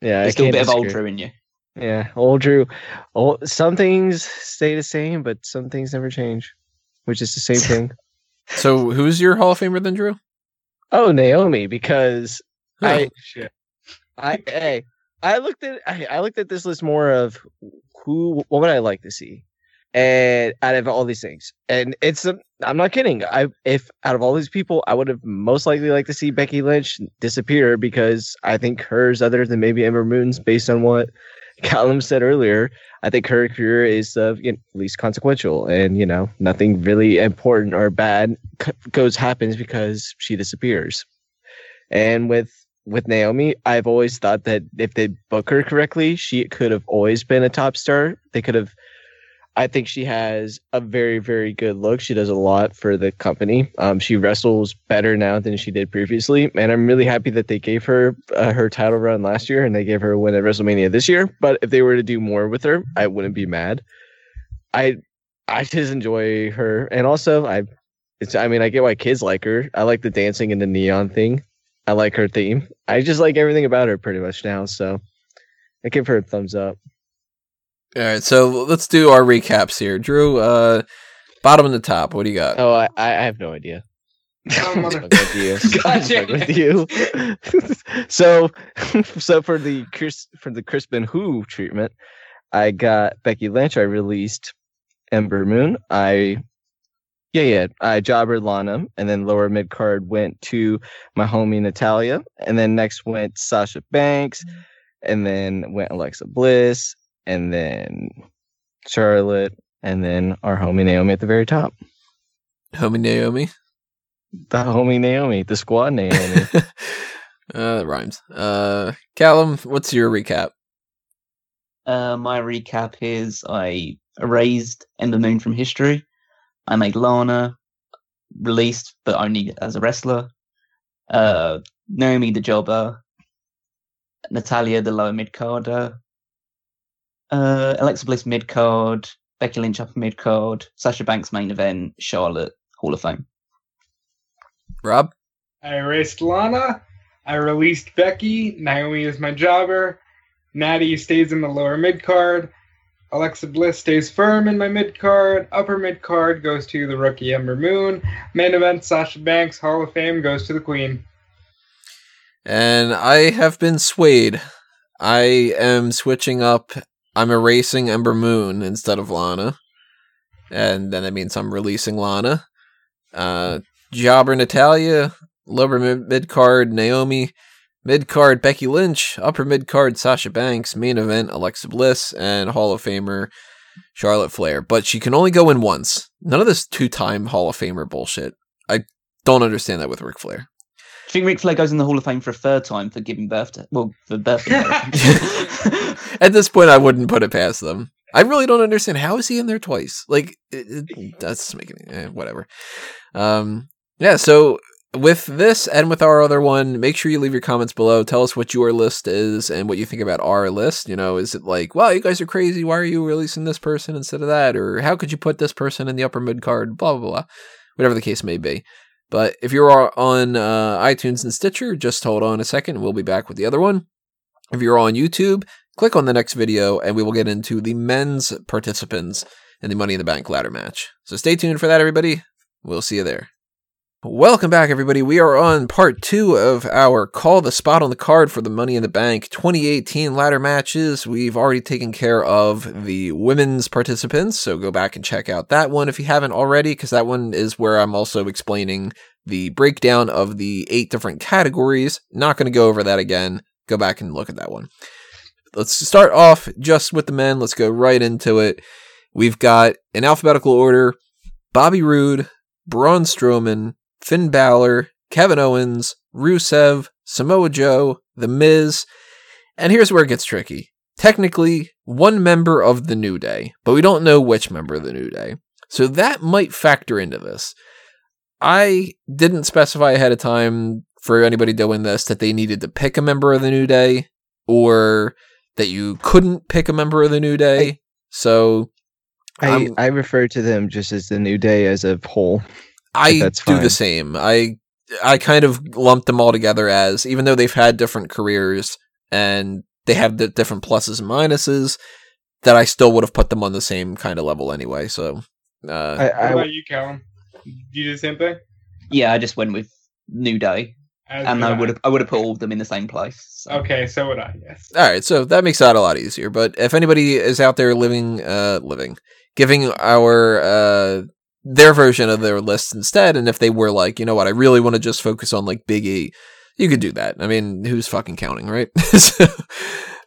Yeah, There's I still a can't bit of old. Drew in you. Yeah, old Drew. Old, some things stay the same, but some things never change, which is the same thing. So who's your Hall of Famer then, Drew? Oh, Naomi, because I Shit. I hey, I looked at I, I looked at this list more of who what would I like to see, and out of all these things, and it's um, I'm not kidding. I if out of all these people, I would have most likely like to see Becky Lynch disappear because I think hers, other than maybe Ember Moon's, based on what Callum said earlier, I think her career is uh, you know, least consequential, and you know nothing really important or bad c- goes happens because she disappears. And with with Naomi, I've always thought that if they book her correctly, she could have always been a top star. They could have. I think she has a very, very good look. She does a lot for the company. Um, she wrestles better now than she did previously, and I'm really happy that they gave her uh, her title run last year and they gave her a win at WrestleMania this year. But if they were to do more with her, I wouldn't be mad. I, I just enjoy her, and also I, it's. I mean, I get why kids like her. I like the dancing and the neon thing. I like her theme. I just like everything about her pretty much now. So I give her a thumbs up. All right, so let's do our recaps here. Drew, uh, bottom and the top. What do you got? Oh, I, I I have no idea. Oh, I'm with you. I'm Gotcha. with you. so, so for the Chris for the Chris Benoit treatment, I got Becky Lynch. I released Ember Moon. I yeah yeah I jobber Lana, and then lower mid card went to my homie Natalya, and then next went Sasha Banks, and then went Alexa Bliss, and then Charlotte, and then our homie Naomi at the very top. Homie Naomi. The homie Naomi, the squad Naomi. uh, that rhymes. Uh, Callum, what's your recap? Uh, my recap is I erased Ember Moon from history. I made Lana released, but only as a wrestler. Uh, Naomi the jobber. Natalya the lower mid carder. Uh, Alexa Bliss mid card. Becky Lynch upper mid card. Sasha Banks main event. Charlotte Hall of Fame. Rob? I erased Lana. I released Becky. Naomi is my jobber. Natty stays in the lower mid card. Alexa Bliss stays firm in my mid card. Upper mid card goes to the rookie Ember Moon. Main event Sasha Banks Hall of Fame goes to the Queen. And I have been swayed. I am switching up. I'm erasing Ember Moon instead of Lana. And then that means I'm releasing Lana. Uh, Jobber Natalya, lower mid card Naomi, mid card Becky Lynch, upper mid card Sasha Banks, main event Alexa Bliss, and Hall of Famer Charlotte Flair. But she can only go in once. None of this two time Hall of Famer bullshit. I don't understand that with Ric Flair. I think Ric Flair goes in the Hall of Fame for a third time for giving birth to well for birthday. At this point, I wouldn't put it past them. I really don't understand how is he in there twice. Like it, it, that's making eh, whatever. Um, yeah. So with this and with our other one, make sure you leave your comments below. Tell us what your list is and what you think about our list. You know, is it like, wow, you guys are crazy? Why are you releasing this person instead of that? Or how could you put this person in the upper mid card? Blah blah blah. Whatever the case may be. But if you're on uh, iTunes and Stitcher, just hold on a second. We'll be back with the other one. If you're on YouTube, click on the next video and we will get into the men's participants in the Money in the Bank ladder match. So stay tuned for that, everybody. We'll see you there. Welcome back, everybody. We are on part two of our Call the Spot on the Card for the Money in the Bank 2018 ladder matches. We've already taken care of the women's participants, so go back and check out that one if you haven't already, because that one is where I'm also explaining the breakdown of the eight different categories. Not going to go over that again. Go back and look at that one. Let's start off just with the men. Let's go right into it. We've got in alphabetical order Bobby Roode, Braun Strowman, Finn Balor, Kevin Owens, Rusev, Samoa Joe, The Miz, and here's where it gets tricky. Technically, one member of the New Day, but we don't know which member of the New Day. So that might factor into this. I didn't specify ahead of time for anybody doing this that they needed to pick a member of the New Day or that you couldn't pick a member of the New Day. So I, I'm- I refer to them just as the New Day as a whole. I do the same. I I kind of lumped them all together as even though they've had different careers and they have the different pluses and minuses, that I still would have put them on the same kind of level anyway. So uh, I, What about you, Callum? Do you do the same thing? Yeah, I just went with New Day, As and I would have I would have put all of them in the same place. so. Okay, so would I. Yes. all right, so that makes that a lot easier. But if anybody is out there living, uh, living, giving our uh their version of their list instead, and if they were like, you know what, I really want to just focus on like Big E, you could do that. I mean, who's fucking counting, right? so,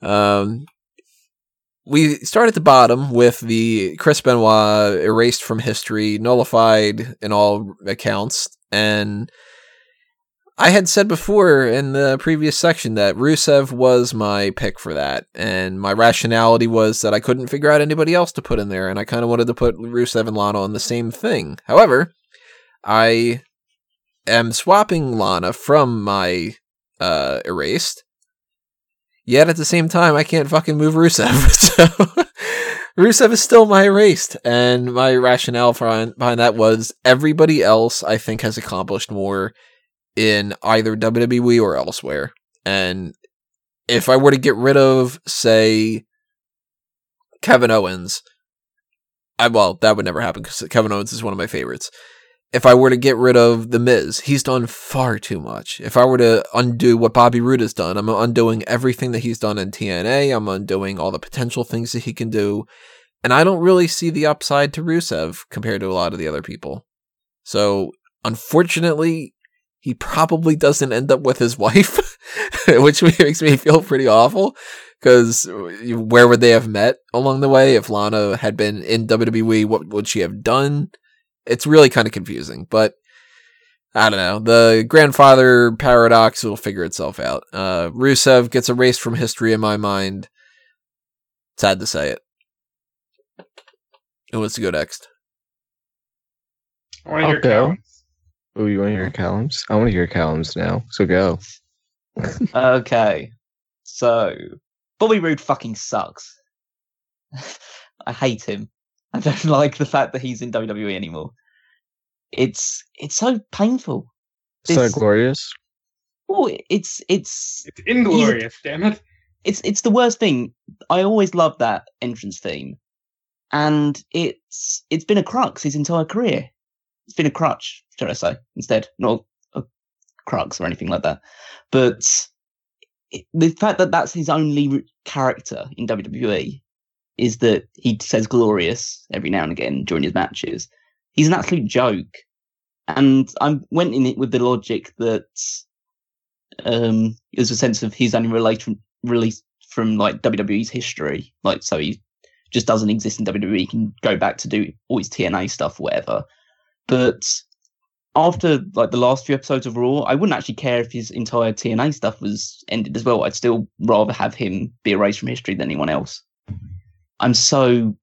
um, we start at the bottom with the Chris Benoit erased from history, nullified in all accounts, and I had said before in the previous section that Rusev was my pick for that, and my rationality was that I couldn't figure out anybody else to put in there, and I kind of wanted to put Rusev and Lana on the same thing. However, I am swapping Lana from my uh, erased, yet at the same time, I can't fucking move Rusev. so Rusev is still my erased, and my rationale behind, behind that was everybody else I think has accomplished more in either WWE or elsewhere. And if I were to get rid of, say, Kevin Owens, I well, that would never happen because Kevin Owens is one of my favorites. If I were to get rid of The Miz, he's done far too much. If I were to undo what Bobby Roode has done, I'm undoing everything that he's done in TNA. I'm undoing all the potential things that he can do. And I don't really see the upside to Rusev compared to a lot of the other people. So, unfortunately, he probably doesn't end up with his wife, which makes me feel pretty awful. Because where would they have met along the way? If Lana had been in WWE, what would she have done? It's really kind of confusing, but I don't know. The grandfather paradox will figure itself out. Uh, Rusev gets erased from history in my mind. Sad to say it. Who wants to go next? I want to I'll go. Callum's. oh, you want to hear Callum's? I want to hear Callum's now. So go. Okay, so Bobby Roode fucking sucks. I hate him. I don't like the fact that he's in WWE anymore. It's it's so painful. So This- glorious. Oh, it's it's It's inglorious, damn it. it's it's the worst thing. I always loved that entrance theme, and it's it's been a crux his entire career. It's been a crutch, should I say? Instead, not a crux or anything like that. But the fact that that's his only character in WWE is that he says glorious every now and again during his matches. He's an absolute joke, and I went in it with the logic that um, there's a sense of he's only related released from like WWE's history, like so he just doesn't exist in WWE. He can go back to do all his TNA stuff, whatever. But after like the last few episodes of Raw, I wouldn't actually care if his entire TNA stuff was ended as well. I'd still rather have him be erased from history than anyone else. I'm so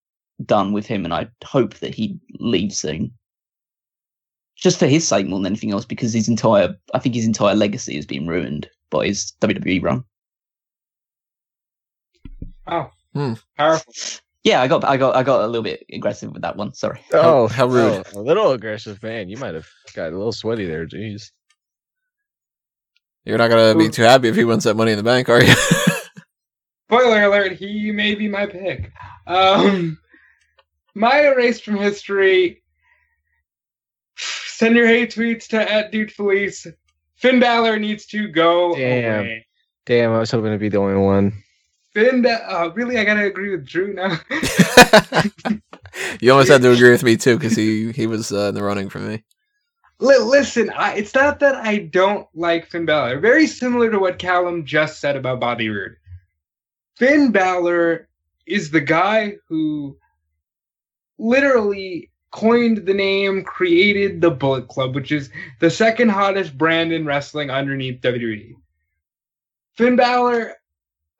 done with him, and I hope that he leaves soon. Just for his sake more than anything else, because his entire, I think his entire legacy has been ruined by his WWE run. Oh. Hmm. Powerful. Yeah, I got, I got, I got a little bit aggressive with that one. Sorry. Oh, how rude. oh, a little aggressive, man. You might have got a little sweaty there. Jeez. You're not gonna be too happy if he wins that money in the bank, are you? Spoiler alert, he may be my pick. Um my erased from history. Send your hate tweets to at Dude Felice. Finn Balor needs to go Damn. away. Damn, I was hoping to be the only one. Finn, uh, really, I gotta agree with Drew now. you almost had to agree with me too because he he was uh, in the running for me. Li- listen, I, it's not that I don't like Finn Balor. Very similar to what Callum just said about Bobby Roode. Finn Balor is the guy who literally coined the name, created the Bullet Club, which is the second hottest brand in wrestling underneath WWE. Finn Balor,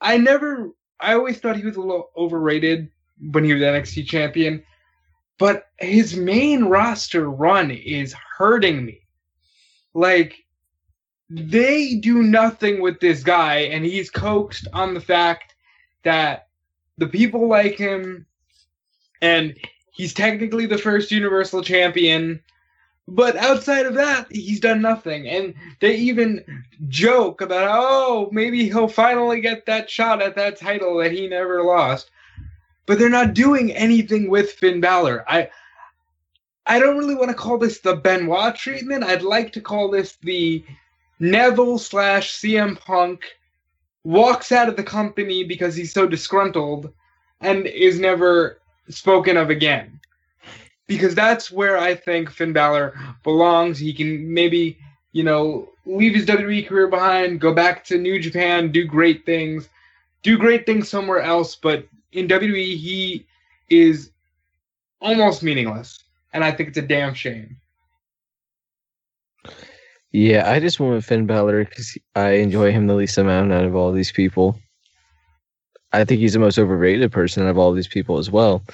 I never, I always thought he was a little overrated when he was NXT champion, but his main roster run is hurting me. Like, they do nothing with this guy, and he's coaxed on the fact that the people like him, and he's technically the first Universal Champion. But outside of that, he's done nothing. And they even joke about, oh, maybe he'll finally get that shot at that title that he never lost. But they're not doing anything with Finn Balor. I I don't really want to call this the Benoit treatment. I'd like to call this the Neville slash CM Punk walks out of the company because he's so disgruntled and is never spoken of again. Because that's where I think Finn Balor belongs. He can maybe, you know, leave his WWE career behind, go back to New Japan, do great things, do great things somewhere else. But in WWE, he is almost meaningless. And I think it's a damn shame. Yeah, I just went with Finn Balor because I enjoy him the least amount out of all these people. I think he's the most overrated person out of all these people as well.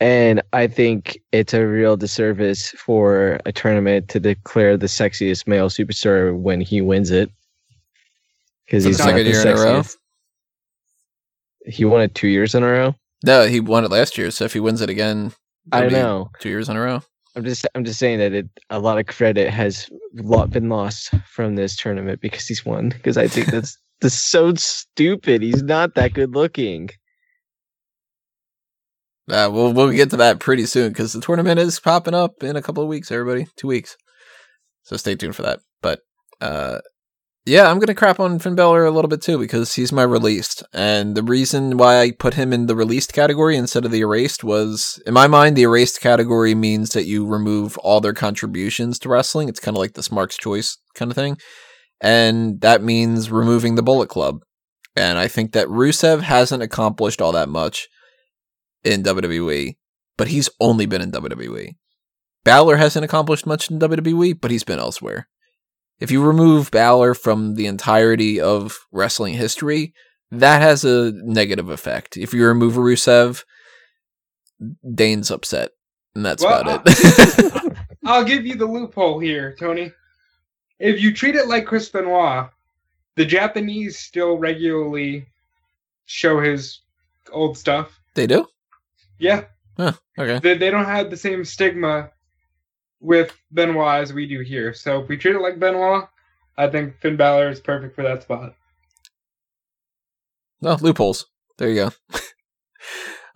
And I think it's a real disservice for a tournament to declare the sexiest male superstar when he wins it. Because he's the not the year in a row? He won it two years in a row. No, he won it last year, so if he wins it again, I know. two years in a row. I'm just I'm just saying that it a lot of credit has been lost from this tournament because he's won. Because I think that's that's so stupid. He's not that good looking. Uh, we'll we'll get to that pretty soon because the tournament is popping up in a couple of weeks. Everybody, two weeks. So stay tuned for that. But uh, yeah, I'm gonna crap on Finn Balor a little bit too because he's my released, and the reason why I put him in the released category instead of the erased was, in my mind, the erased category means that you remove all their contributions to wrestling. It's kind of like the Smark's Choice kind of thing, and that means removing the Bullet Club. And I think that Rusev hasn't accomplished all that much in WWE, but he's only been in WWE. Balor hasn't accomplished much in WWE, but he's been elsewhere. If you remove Balor from the entirety of wrestling history, that has a negative effect. If you remove Rusev, Dane's upset, and that's Well, about it. I'll give you the loophole here, Tony. If you treat it like Chris Benoit, the Japanese still regularly show his old stuff. they do? Yeah, Okay. they, they don't have the same stigma with Benoit as we do here. So if we treat it like Benoit, I think Finn Balor is perfect for that spot. No, loopholes. There you go.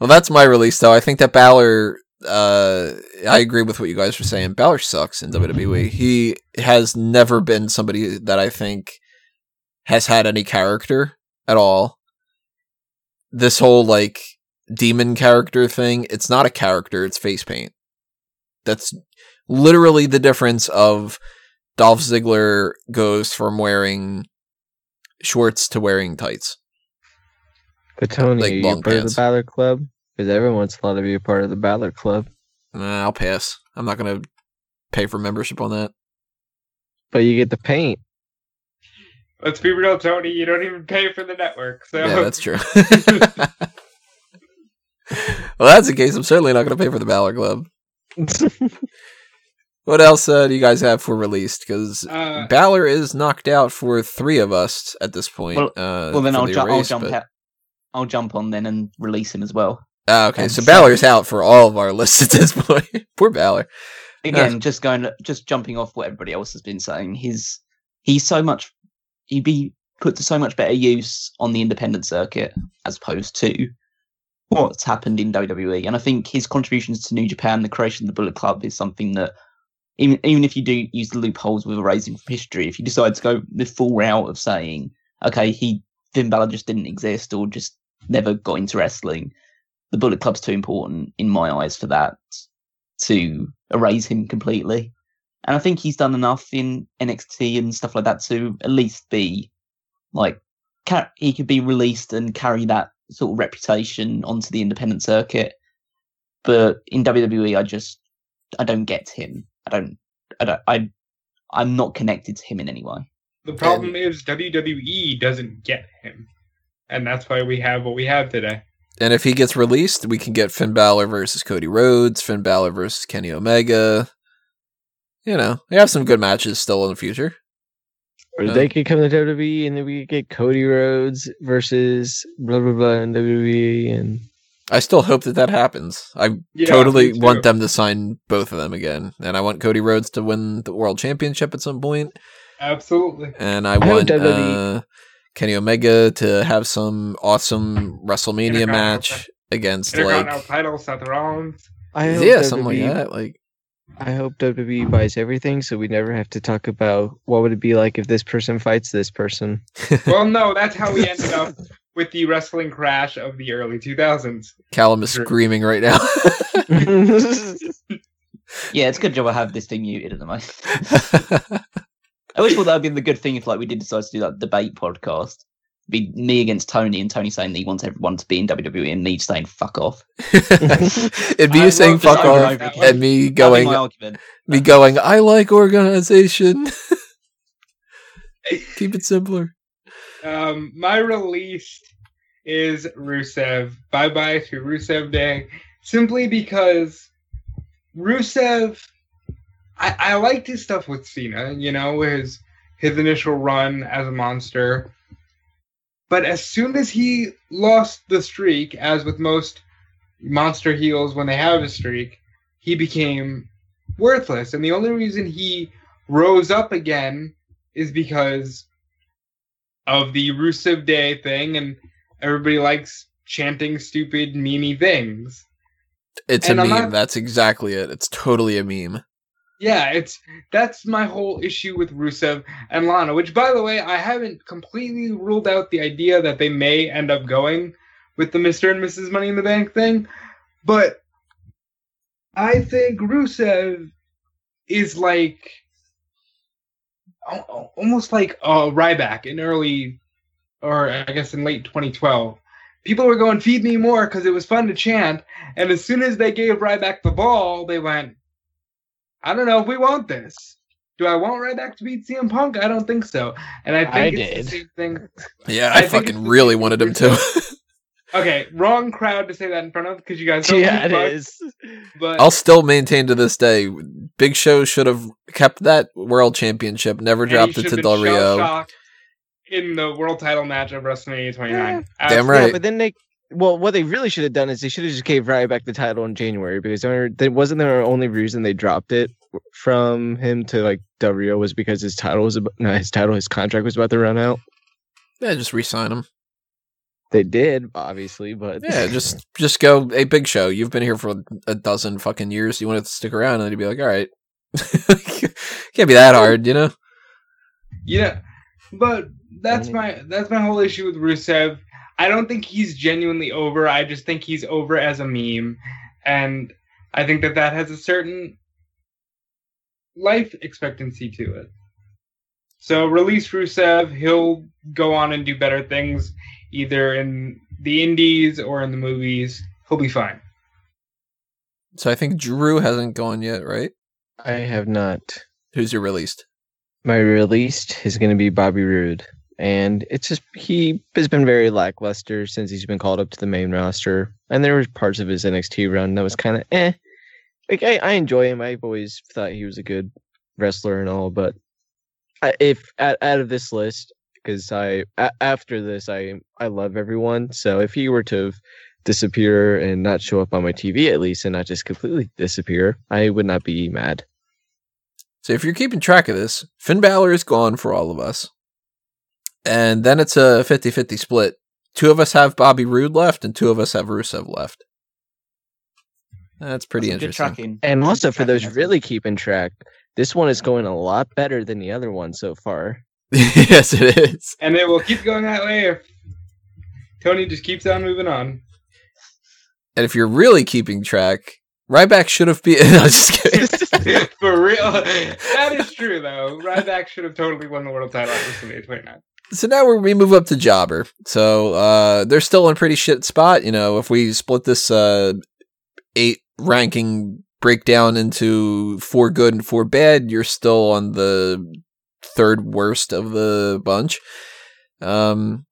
well, that's my release, though. I think that Balor. Uh, I agree with what you guys were saying. Balor sucks in WWE. He has never been somebody that I think has had any character at all. This whole like demon character thing, it's not a character, it's face paint. That's literally the difference of Dolph Ziggler goes from wearing shorts to wearing tights. But Tony, Like are you long part of the Balor Club? Because everyone's wants a lot to be a part of the Balor Club. Nah, I'll pass. I'm not gonna pay for membership on that. But you get the paint. Let's be real, Tony. You don't even pay for the network. So Yeah, that's true. well, that's the case. I'm certainly not gonna pay for the Balor Club. What else uh, do you guys have for released? Because uh, Balor is knocked out for three of us at this point. Well- uh, well, then I'll, the ju- I'll jump but- out. I'll jump on then and release him as well. Ah, okay, and so so- Balor's out for all of our lists at this point. Poor Balor. Again, just going, just jumping off what everybody else has been saying. His he's so much. He'd be put to so much better use on the independent circuit as opposed to what's happened in WWE, and I think his contributions to New Japan, the creation of the Bullet Club, is something that even even if you do use the loopholes with erasing from history, if you decide to go the full route of saying, okay, he Finn Balor just didn't exist or just never got into wrestling, the Bullet Club's too important in my eyes for that to erase him completely. And I think he's done enough in NXT and stuff like that to at least be like he could be released and carry that sort of reputation onto the independent circuit. But in WWE, I just I don't get him. I don't. I don't. I. I'm not connected to him in any way. The problem is WWE doesn't get him, and that's why we have what we have today. And if he gets released, we can get Finn Balor versus Cody Rhodes, Finn Balor versus Kenny Omega. You know, we have some good matches still in the future. Or Yeah. they could come to WWE and then we could get Cody Rhodes versus blah blah blah in WWE and I still hope that that happens. I Yeah, totally want them to sign both of them again, and I want Cody Rhodes to win the World Championship at some point, Absolutely. and I hope want WWE uh, Kenny Omega to have some awesome WrestleMania match against like title, Seth Rollins. I hope yeah, something like that. Like I hope WWE buys everything so we never have to talk about what would it be like if this person fights this person. Well, no, that's how we ended up with the wrestling crash of the early 2000s. Callum is screaming right now. Yeah, it's a good job I have this thing muted at the moment. I wish well, that would be the good thing if like we did decide to do that debate podcast. Be me against Tony and Tony saying that he wants everyone to be in WWE and me saying fuck off. It'd be I you saying fuck off argument. and me going me going, I like organization. Keep it simpler. Um, my release is Rusev. Bye bye to Rusev Day. Simply because Rusev, I, I liked his stuff with Cena, you know, his his initial run as a monster. But as soon as he lost the streak, as with most monster heels when they have a streak, he became worthless. And the only reason he rose up again is because of the Rusev Day thing, and everybody likes chanting stupid, memey things. It's And a meme. not- That's exactly it. It's totally a meme. Yeah, it's that's my whole issue with Rusev and Lana, which by the way, I haven't completely ruled out the idea that they may end up going with the Mr. and Mrs. Money in the Bank thing, but I think Rusev is like al- al- almost like uh Ryback in early or I guess in late 2012. People were going feed me more because it was fun to chant, and as soon as they gave Ryback the ball, they went, I don't know if we want this. Do I want Ryback to beat CM Punk? I don't think so. And I think I it's did. the same thing. Yeah, I I, fucking really wanted him to. Okay, wrong crowd to say that in front of because you guys don't yeah, like it Bucks, is. But I'll still maintain to this day, Big Show should have kept that world championship, never dropped it to Del Rio. in the world title match of WrestleMania 29. Damn Yeah, right. but then they well, what they really should have done is they should have just gave Ryback the title in January because there wasn't their only reason they dropped it from him to like Del Rio was because his title was about, no his title his contract was about to run out. Yeah, just resign him. They did obviously, but Yeah, just just go. Hey, Big Show, you've been here for a dozen fucking years. You want to stick around? And he'd be like, all right. Can't be that hard, you know. Yeah, but that's my that's my whole issue with Rusev. I don't think he's genuinely over. I just think he's over as a meme, and I think that that has a certain life expectancy to it. So release Rusev. He'll go on and do better things, either in the indies or in the movies. He'll be fine. So I think Drew hasn't gone yet, right? I have not. Who's your released? My released is going to be Bobby Roode, and it's just he has been very lackluster since he's been called up to the main roster. And there were parts of his NXT run that was kind of eh. Like I, I enjoy him. I've always thought he was a good wrestler and all, but if out, out of this list, because I a, after this I I love everyone. So if he were to disappear and not show up on my TV at least, and not just completely disappear, I would not be mad. So if you're keeping track of this, Finn Balor is gone for all of us. And then it's a 50-50 split. two of us have Bobby Roode left, and two of us have Rusev left. That's pretty That's some good interesting. tracking. And Good also for tracking, those really keeping track, this one is going a lot better than the other one so far. yes, it is. And it will keep going that way if Tony just keeps on moving on. And if you're really keeping track, Ryback should have been. no, just kidding. For real. That is true, though. Ryback should have totally won the world title at WrestleMania 29. So now we're, we move up to Jobber. So uh, they're still in a pretty shit spot. You know, if we split this uh, eight ranking breakdown into four good and four bad, you're still on the third worst of the bunch. Um,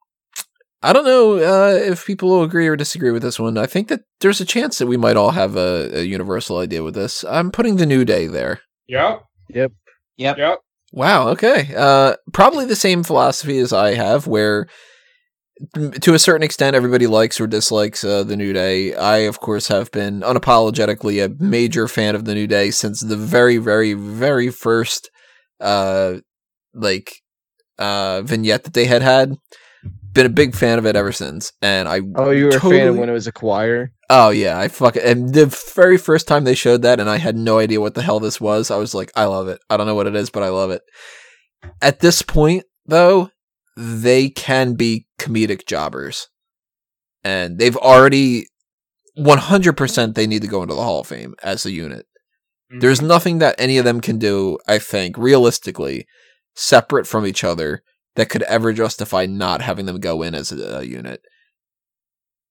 I don't know uh, if people will agree or disagree with this one. I think that there's a chance that we might all have a, a universal idea with this. I'm putting the New Day there. Yep. Yep. Yep. Yep. Wow. Okay. Uh, probably the same philosophy as I have, where to a certain extent everybody likes or dislikes uh, the New Day. I, of course, have been unapologetically a major fan of the New Day since the very, very, very first, uh, like, uh, vignette that they had had. Been a big fan of it ever since, and I Oh, you were a fan of when it was a choir? Oh yeah, I fuck and the very first time they showed that and I had no idea what the hell this was, I was like, I love it. I don't know what it is, but I love it. At this point, though, they can be comedic jobbers. And they've already 100% they need to go into the Hall of Fame as a unit. There's mm-hmm. nothing that any of them can do, I think, realistically, separate from each other that could ever justify not having them go in as a, a unit.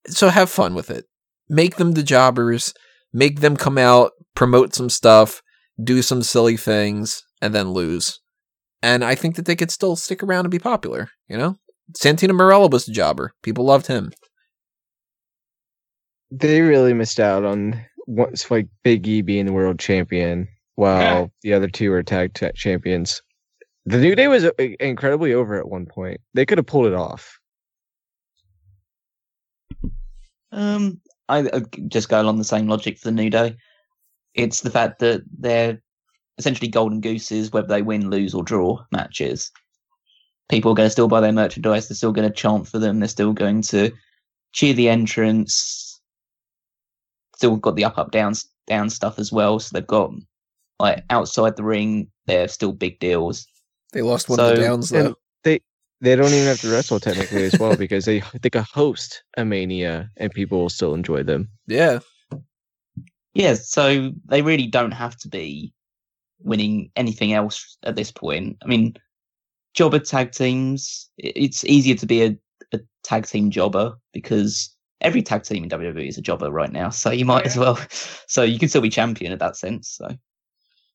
So have fun with it. Make them the jobbers, make them come out, promote some stuff, do some silly things, and then lose. And I think that they could still stick around and be popular, you know? Santino Marella was the jobber. People loved him. They really missed out on what's like Big E being the world champion, while the other two were tag t- champions. The New Day was uh, incredibly over at one point. They could have pulled it off. Um, I, I just go along the same logic for the New Day. It's the fact that they're essentially golden gooses, whether they win, lose, or draw matches. People are going to still buy their merchandise. They're still going to chant for them. They're still going to cheer the entrance. Still got the up, up, down, down stuff as well. So they've got like outside the ring. They're still big deals. They lost one of the downs, though. They they don't even have to wrestle technically as well because they they could host a mania and people will still enjoy them. Yeah. Yeah, so they really don't have to be winning anything else at this point. I mean, jobber tag teams, it's easier to be a, a tag team jobber because every tag team in WWE is a jobber right now. So you might as well. So you can still be champion at that sense. So,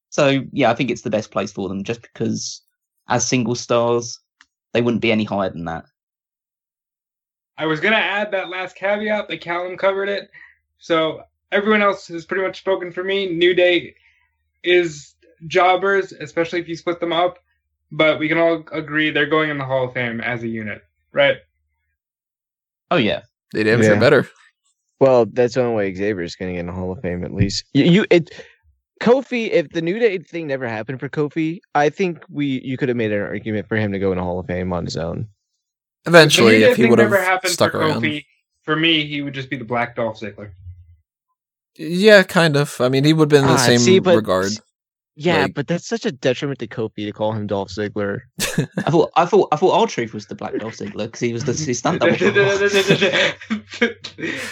so yeah, I think it's the best place for them just because as single stars, they wouldn't be any higher than that. I was gonna add that last caveat, but Callum covered it. So everyone else has pretty much spoken for me. New Day is jobbers, especially if you split them up. But we can all agree they're going in the Hall of Fame as a unit, right? Oh yeah, They damn sure Yeah. better. Well, that's the only way Xavier's going to get in the Hall of Fame at least. You, you it Kofi. If the New Day thing never happened for Kofi, I think we you could have made an argument for him to go in the Hall of Fame on his own. Eventually, the New Day if he would never have stuck for around. Kofi, for me, he would just be the Black Dolph Ziggler. Yeah, kind of. I mean, he would have been in the Ah, same see, but- regard. Yeah, Like- but that's such a detriment to Kofi to call him Dolph Ziggler. I thought I thought I thought R-Truth was the Black Dolph Ziggler because he was the his stunt double. for a while.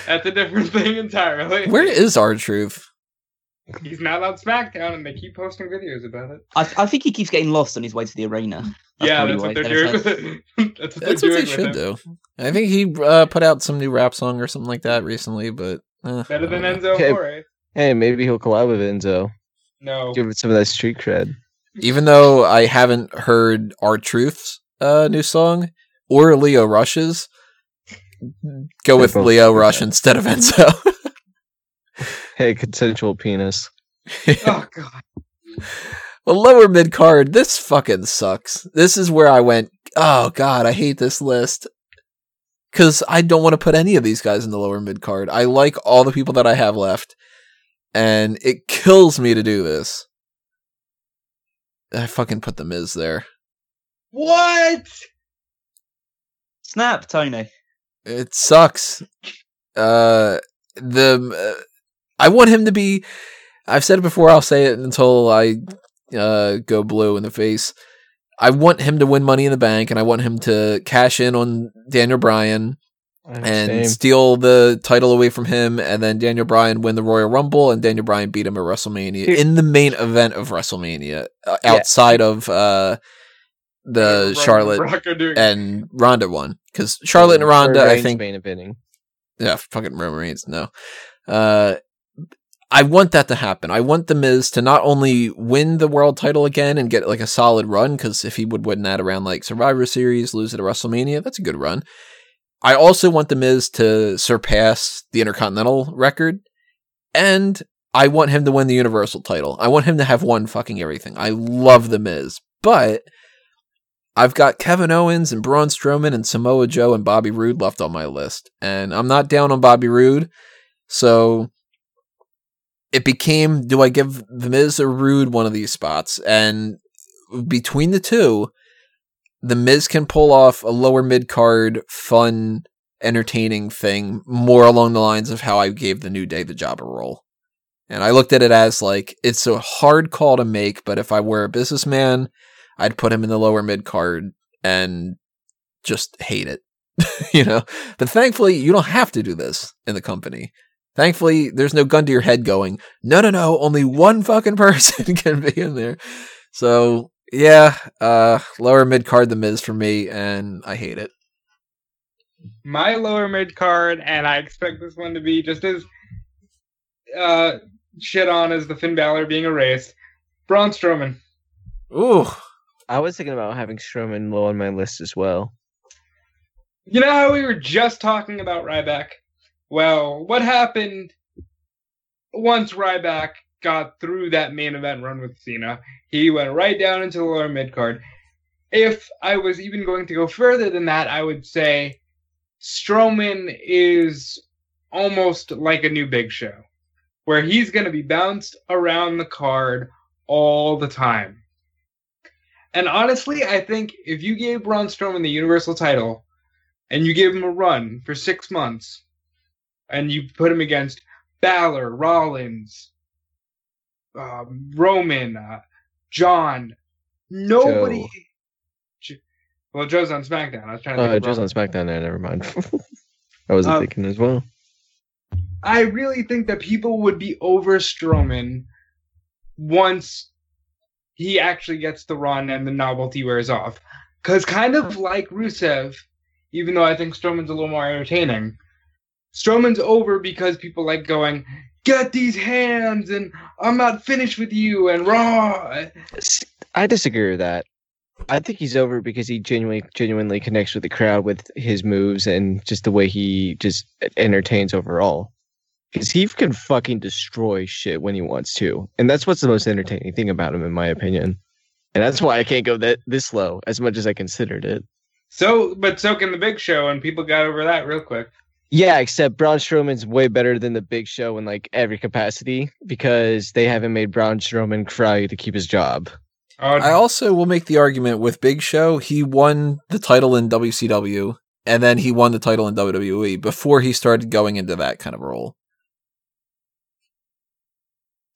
That's a different thing entirely. Where is R-Truth? He's not on SmackDown, and they keep posting videos about it. I, I think he keeps getting lost on his way to the arena. That's yeah, probably that's why what he's they're doing. said- With it. that's what That's they're what they should do. I think he uh, put out some new rap song or something like that recently, but eh, Better than I don't know. Enzo Okay. Amore. Hey, maybe he'll collab with Enzo. No. Give it some of that street cred. Even though I haven't heard R-Truth's uh, new song or Lio Rush's, go with Lio. Rush instead of Enzo. Hey, consensual penis. Oh god. Well, lower mid card, this fucking sucks. This is where I went, oh god, I hate this list. Because I don't want to put any of these guys in the lower mid card. I like all the people that I have left. And it kills me to do this. I fucking put the Miz there. What? Snap, Tony. It sucks. Uh, the uh, I want him to be. I've said it before. I'll say it until I uh, go blue in the face. I want him to win Money in the Bank, and I want him to cash in on Daniel Bryan and Same. steal the title away from him, and then Daniel Bryan win the Royal Rumble, and Daniel Bryan beat him at WrestleMania in the main event of WrestleMania, uh, Yeah. outside of uh, the Roman Charlotte and Ronda one, because Charlotte and Ronda, I think, main eventing. yeah, fucking Roman Reigns. No, uh, I want that to happen. I want the Miz to not only win the world title again and get like a solid run, because if he would win that around like Survivor Series, lose it at WrestleMania, that's a good run. I also want the Miz to surpass the Intercontinental record, and I want him to win the Universal title. I want him to have won fucking everything. I love the Miz, but I've got Kevin Owens and Braun Strowman and Samoa Joe and Bobby Roode left on my list, and I'm not down on Bobby Roode, so it became: do I give the Miz or Roode one of these spots? And between the two, the Miz can pull off a lower mid card, fun, entertaining thing, more along the lines of how I gave the New Day the jobber role. And I looked at it as like it's a hard call to make, but if I were a businessman, I'd put him in the lower mid card and just hate it. you know? But thankfully, you don't have to do this in the company. Thankfully, there's no gun to your head going, no, no, no, only one fucking person can be in there. So, yeah, uh, lower mid card The Miz for me, and I hate it. my lower mid card, and I expect this one to be just as uh, shit on as the Finn Balor being erased. Braun Strowman. Ooh, I was thinking about having Strowman low on my list as well. You know how we were just talking about Ryback? Well, what happened once Ryback got through that main event run with Cena? He went right down into the lower mid card. If I was even going to go further than that, I would say Strowman is almost like a new Big Show, where he's going to be bounced around the card all the time. And honestly, I think if you gave Braun Strowman the Universal title and you gave him a run for six months and you put him against Balor, Rollins, um, Roman, uh, John, nobody. Jo- Well, Joe's on SmackDown. I was trying to. Oh, think of on SmackDown there. Never mind. I wasn't Um, thinking as well. I really think that people would be over Strowman once he actually gets the run and the novelty wears off. Because kind of like Rusev, even though I think Strowman's a little more entertaining, Strowman's over because people like going, "Get these hands," and "I'm not finished with you," and "Raw." I disagree with that. I think he's over because he genuinely genuinely connects with the crowd with his moves and just the way he just entertains overall. Because he can fucking destroy shit when he wants to, and that's what's the most entertaining thing about him, in my opinion. And that's why I can't go that this low as much as I considered it. So, but so can the Big Show, and people got over that real quick. Yeah, except Braun Strowman's way better than the Big Show in like every capacity because they haven't made Braun Strowman cry to keep his job. Oh, I also will make the argument with Big Show. He won the title in WCW, and then he won the title in WWE before he started going into that kind of role.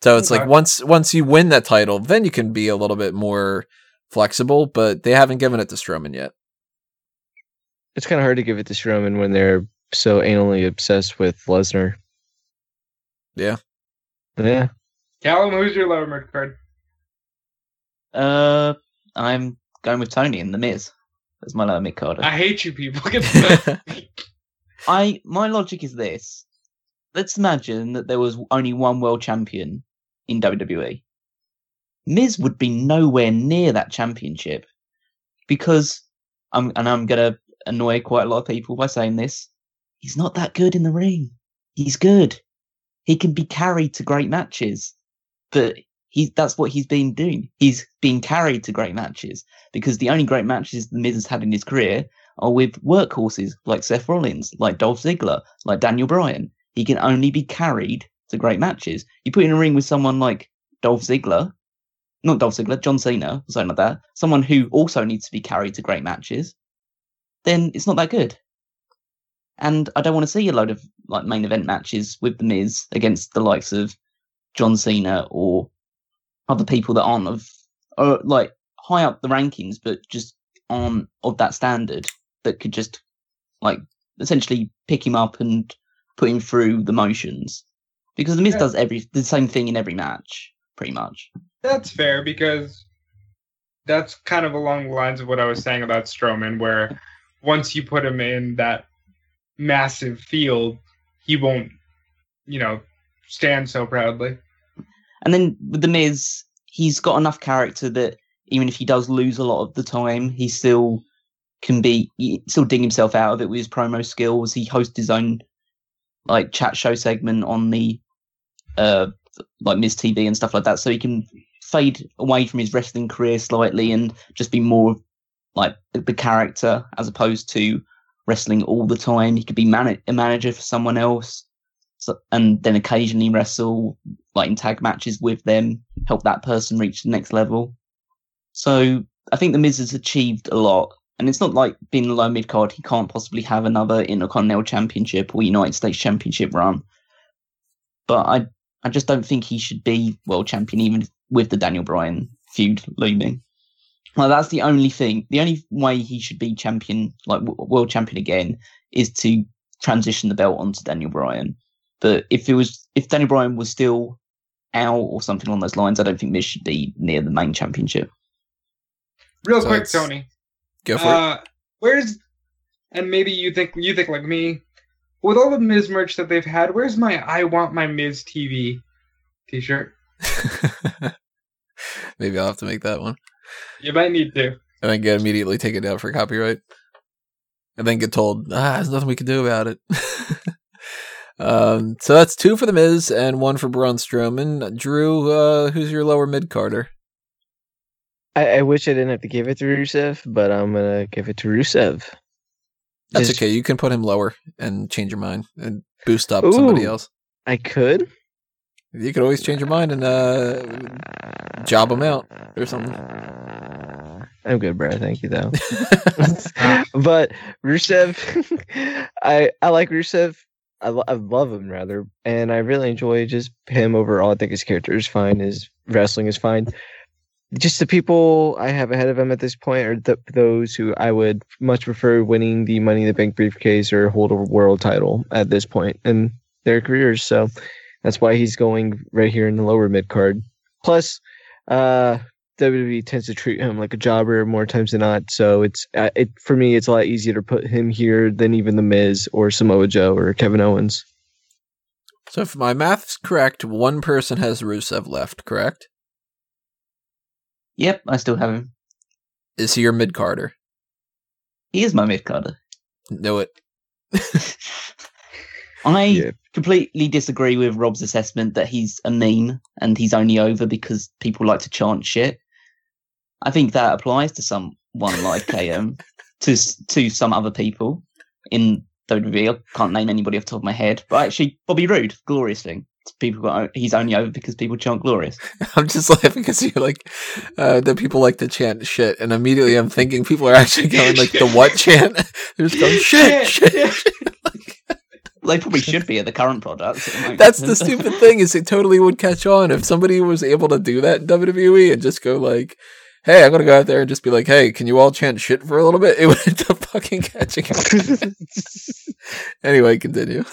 So it's like once once you win that title, then you can be a little bit more flexible. But they haven't given it to Strowman yet. It's kind of hard to give it to Strowman when they're so anally obsessed with Lesnar. Yeah. Yeah. Callum, who's your lower mid card? Uh, I'm going with Tony and The Miz as my lower mid carder. I hate you people. I my logic is this: let's imagine that there was only one world champion in WWE. Miz would be nowhere near that championship because I'm and I'm gonna annoy quite a lot of people by saying this. He's not that good in the ring. He's good. He can be carried to great matches, but he's that's what he's been doing. He's been carried to great matches because the only great matches the Miz has had in his career are with workhorses like Seth Rollins, like Dolph Ziggler, like Daniel Bryan. He can only be carried to great matches. You put in a ring with someone like Dolph Ziggler, not Dolph Ziggler, John Cena, or something like that, someone who also needs to be carried to great matches, then it's not that good. And I don't want to see a load of like main event matches with the Miz against the likes of John Cena or other people that aren't of or like high up the rankings, but just aren't of that standard that could just like essentially pick him up and put him through the motions. Because the Miz Yeah. does every the same thing in every match, pretty much. That's fair because that's kind of along the lines of what I was saying about Strowman, where once you put him in that massive field, he won't, you know, stand so proudly. And then with the Miz, he's got enough character that even if he does lose a lot of the time, he still can be still dig himself out of it with his promo skills. He hosts his own like chat show segment on the uh like Miz TV and stuff like that, so he can fade away from his wrestling career slightly and just be more like the character as opposed to wrestling all the time. He could be man- a manager for someone else, so, and then occasionally wrestle like in tag matches with them, help that person reach the next level. So I think the Miz has achieved a lot, and it's not like being low mid card. He can't possibly have another Intercontinental Championship or United States Championship run. But I, I just don't think he should be world champion, even with the Daniel Bryan feud looming. Well, that's the only thing. The only way he should be champion, like w- world champion again, is to transition the belt onto Daniel Bryan. But if it was, if Daniel Bryan was still out or something along those lines, I don't think Miz should be near the main championship. Real So quick, Tony. Go for it. Uh, where's and maybe you think you think like me with all the Miz merch that they've had. Where's my I want my Miz TV T-shirt? Maybe I'll have to make that one. You might need to. And then get immediately taken down for copyright. And then get told, ah, there's nothing we can do about it. um, so that's two for the Miz and one for Braun Strowman. Drew, uh, who's your lower mid carder? I, I wish I didn't have to give it to Rusev, but I'm gonna give it to Rusev. That's Just- okay. You can put him lower and change your mind and boost up somebody else. I could You could always change your mind and uh, job him out or something. I'm good, bro. Thank you, though. but Rusev, I I like Rusev. I, lo- I love him rather, and I really enjoy just him overall. I think his character is fine. His wrestling is fine. Just the people I have ahead of him at this point are th- those who I would much prefer winning the Money in the Bank briefcase or hold a world title at this point in their careers. So that's why he's going right here in the lower mid card. Plus, uh, WWE tends to treat him like a jobber more times than not. So it's uh, it for me, it's a lot easier to put him here than even the Miz or Samoa Joe or Kevin Owens. so if my math's correct, one person has Rusev left, correct? Yep, I still have him. Is he your mid carder? He is my mid carder. Know it. I Yeah. completely disagree with Rob's assessment that he's a meme and he's only over because people like to chant shit. I think that applies to someone like KM, to to some other people in WWE. I can't name anybody off the top of my head, but actually Bobby Roode, glorious thing. People got he's only over because people chant glorious. I'm just laughing because you're like uh, that people like to chant shit, and immediately I'm thinking people are actually going like the what chant? They're just going shit, shit. shit. They probably should be at the current product. at the moment. That's the stupid thing is it totally would catch on if somebody was able to do that in WWE and just go like, "Hey, I'm gonna go out there and just be like, hey, can you all chant shit for a little bit?" It would end up fucking catching. on. anyway, continue.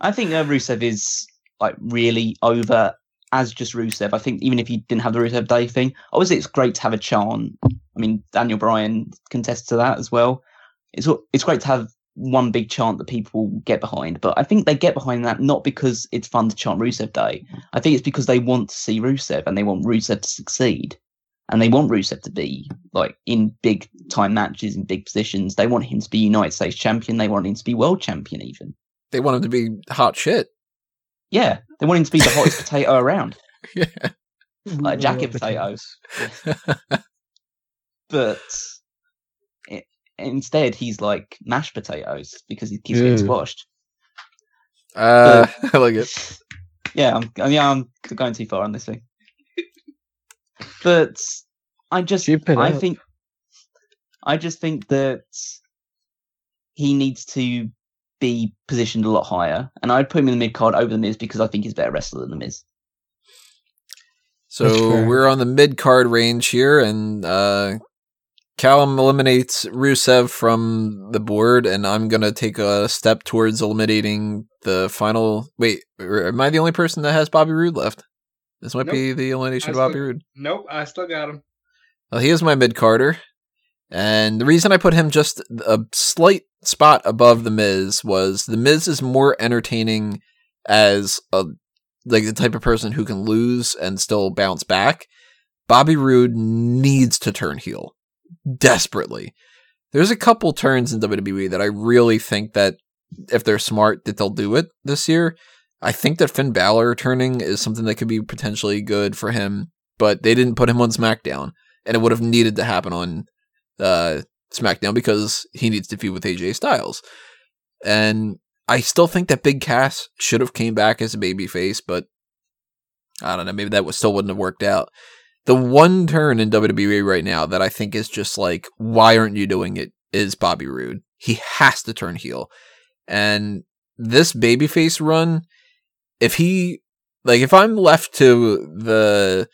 I think uh, Rusev is like really over as just Rusev. I think even if you didn't have the Rusev Day thing, obviously it's great to have a chant. I mean, Daniel Bryan contests to that as well. It's it's great to have one big chant that people get behind, but I think they get behind that not because it's fun to chant Rusev Day. I think it's because they want to see Rusev and they want Rusev to succeed. And they want Rusev to be like in big time matches in big positions. They want him to be United States champion. They want him to be world champion even. They want him to be hot shit. Yeah, they want him to be the hottest potato around, Yeah. like a jacket potato. But i instead, he's like mashed potatoes because he keeps getting Ew. squashed. Uh, I like it. Yeah, I'm, yeah, I'm going too far on this thing. But I just, Keep I up. think, I just think that he needs to be positioned a lot higher, and I'd put him in the mid card over the Miz because I think he's a better wrestler than the Miz. So we're on the mid card range here, and uh, Callum eliminates Rusev from the board, and I'm gonna take a step towards eliminating the final. Wait, am I the only person that has Bobby Roode left? This might Nope. be the elimination of Bobby still- Roode. Nope, I still got him. Well, he is my mid carder, and the reason I put him just a slight spot above the Miz was the Miz is more entertaining as a like the type of person who can lose and still bounce back. Bobby Roode needs to turn heel desperately. There's a couple turns in WWE that I really think that if they're smart that they'll do it this year. I think that Finn Balor turning is something that could be potentially good for him, but they didn't put him on SmackDown and it would have needed to happen on uh, SmackDown because he needs to feud with AJ Styles. And I still think that Big Cass should have came back as a babyface, but I don't know. Maybe that was, still wouldn't have worked out. The one turn in WWE right now that I think is just like, why aren't you doing it? Is Bobby Roode. He has to turn heel, and this babyface run, if he like, if I'm left to the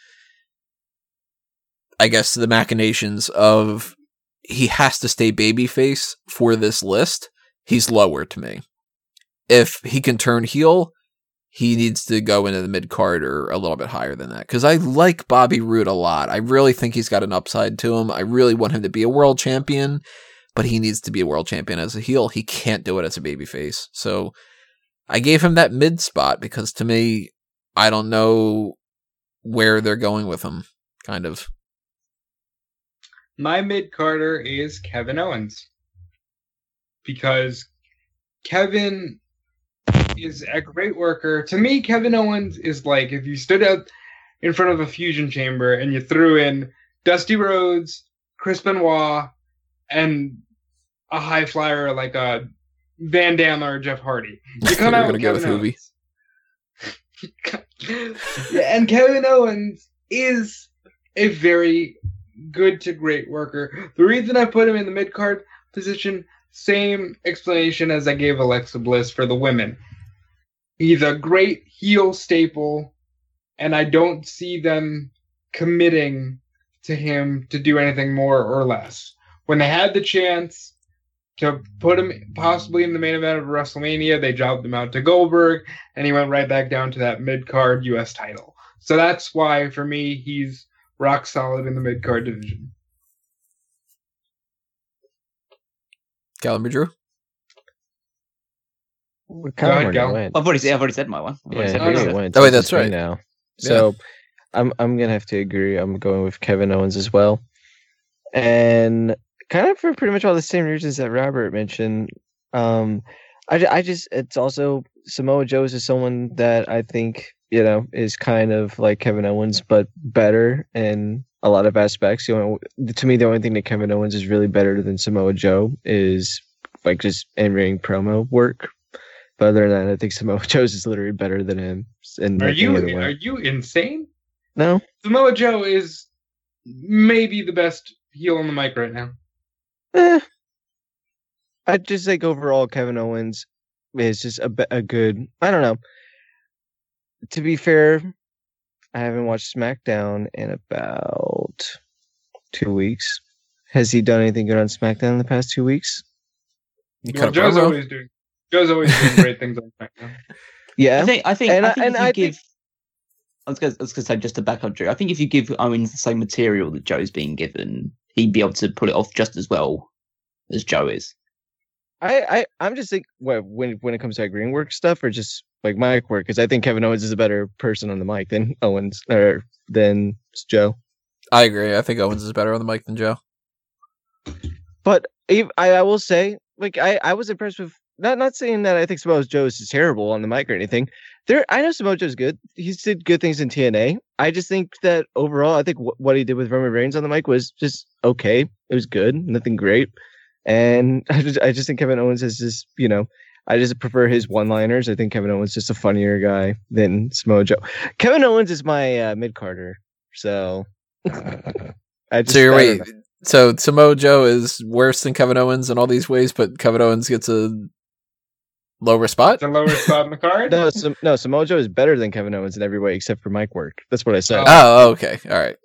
I guess the machinations of he has to stay babyface for this list, he's lower to me. If he can turn heel, he needs to go into the mid card or a little bit higher than that. Because I like Bobby Roode a lot. I really think he's got an upside to him. I really want him to be a world champion, but he needs to be a world champion as a heel. He can't do it as a babyface. So I gave him that mid spot because to me, I don't know where they're going with him, kind of. My mid carder is Kevin Owens. Because Kevin is a great worker. To me, Kevin Owens is like if you stood up in front of a fusion chamber and you threw in Dusty Rhodes, Chris Benoit, and a high flyer like a Van Dam or Jeff Hardy. You come out gonna with Kevin Owens. And Kevin Owens is a very good to great worker. The reason I put him in the mid card position, same explanation as I gave Alexa Bliss for the women. He's a great heel staple, and I don't see them committing to him to do anything more or less. When they had the chance to put him possibly in the main event of WrestleMania, they jobbed him out to Goldberg, and he went right back down to that mid card US title. So that's why, for me, he's rock solid in the mid card division. Callum Drew. We're Go kind of ahead, already went. I've already said, I've already said my one. I've Yeah, said Oh, my he no. one. went. Oh, wait, that's right. Now, so I'm I'm gonna have to agree. I'm going with Kevin Owens as well, and kind of for pretty much all the same reasons that Robert mentioned. Um, I, I just it's also Samoa Joe's is someone that I think you know is kind of like Kevin Owens but better in a lot of aspects. You know, to me, the only thing that Kevin Owens is really better than Samoa Joe is like just in ring promo work. But other than that, I think Samoa Joe's is literally better than him. In Are you way. are you insane? No, Samoa Joe is maybe the best heel on the mic right now. eh. I just think overall Kevin Owens is just a, a good. I don't know. To be fair, I haven't watched SmackDown in about two weeks. Has he done anything good on SmackDown in the past two weeks? You Well, cut Joe's always doing Joe's always doing great things on SmackDown. Yeah, I think I think And I I- think and if you I give think- I was going to say just to back up Drew, I think if you give Owens the same material that Joe's being given, he'd be able to pull it off just as well as Joe is. I, I I'm just think what when when it comes to like ring work stuff or just like mic work because I think Kevin Owens is a better person on the mic than Owens or than Joe. I agree. I think Owens is better on the mic than Joe. But ev- I, I will say, like I, I was impressed with not not saying that I think Samoa Joe is terrible on the mic or anything. There, I know Samoa Joe's good. He's did good things in TNA. I just think that overall, I think wh- what he did with Roman Reigns on the mic was just okay. It was good, nothing great. And I just, I just think Kevin Owens is just, you know, I just prefer his one-liners. I think Kevin Owens is just a funnier guy than Samoa Joe. Kevin Owens is my uh, mid carder, so. I just, So you're wait. so Samoa Joe is worse than Kevin Owens in all these ways, but Kevin Owens gets a lower spot. The lower spot in the card. No, Sam- no, Samoa Joe is better than Kevin Owens in every way except for mic work. That's what I said. Oh. Oh, okay, all right.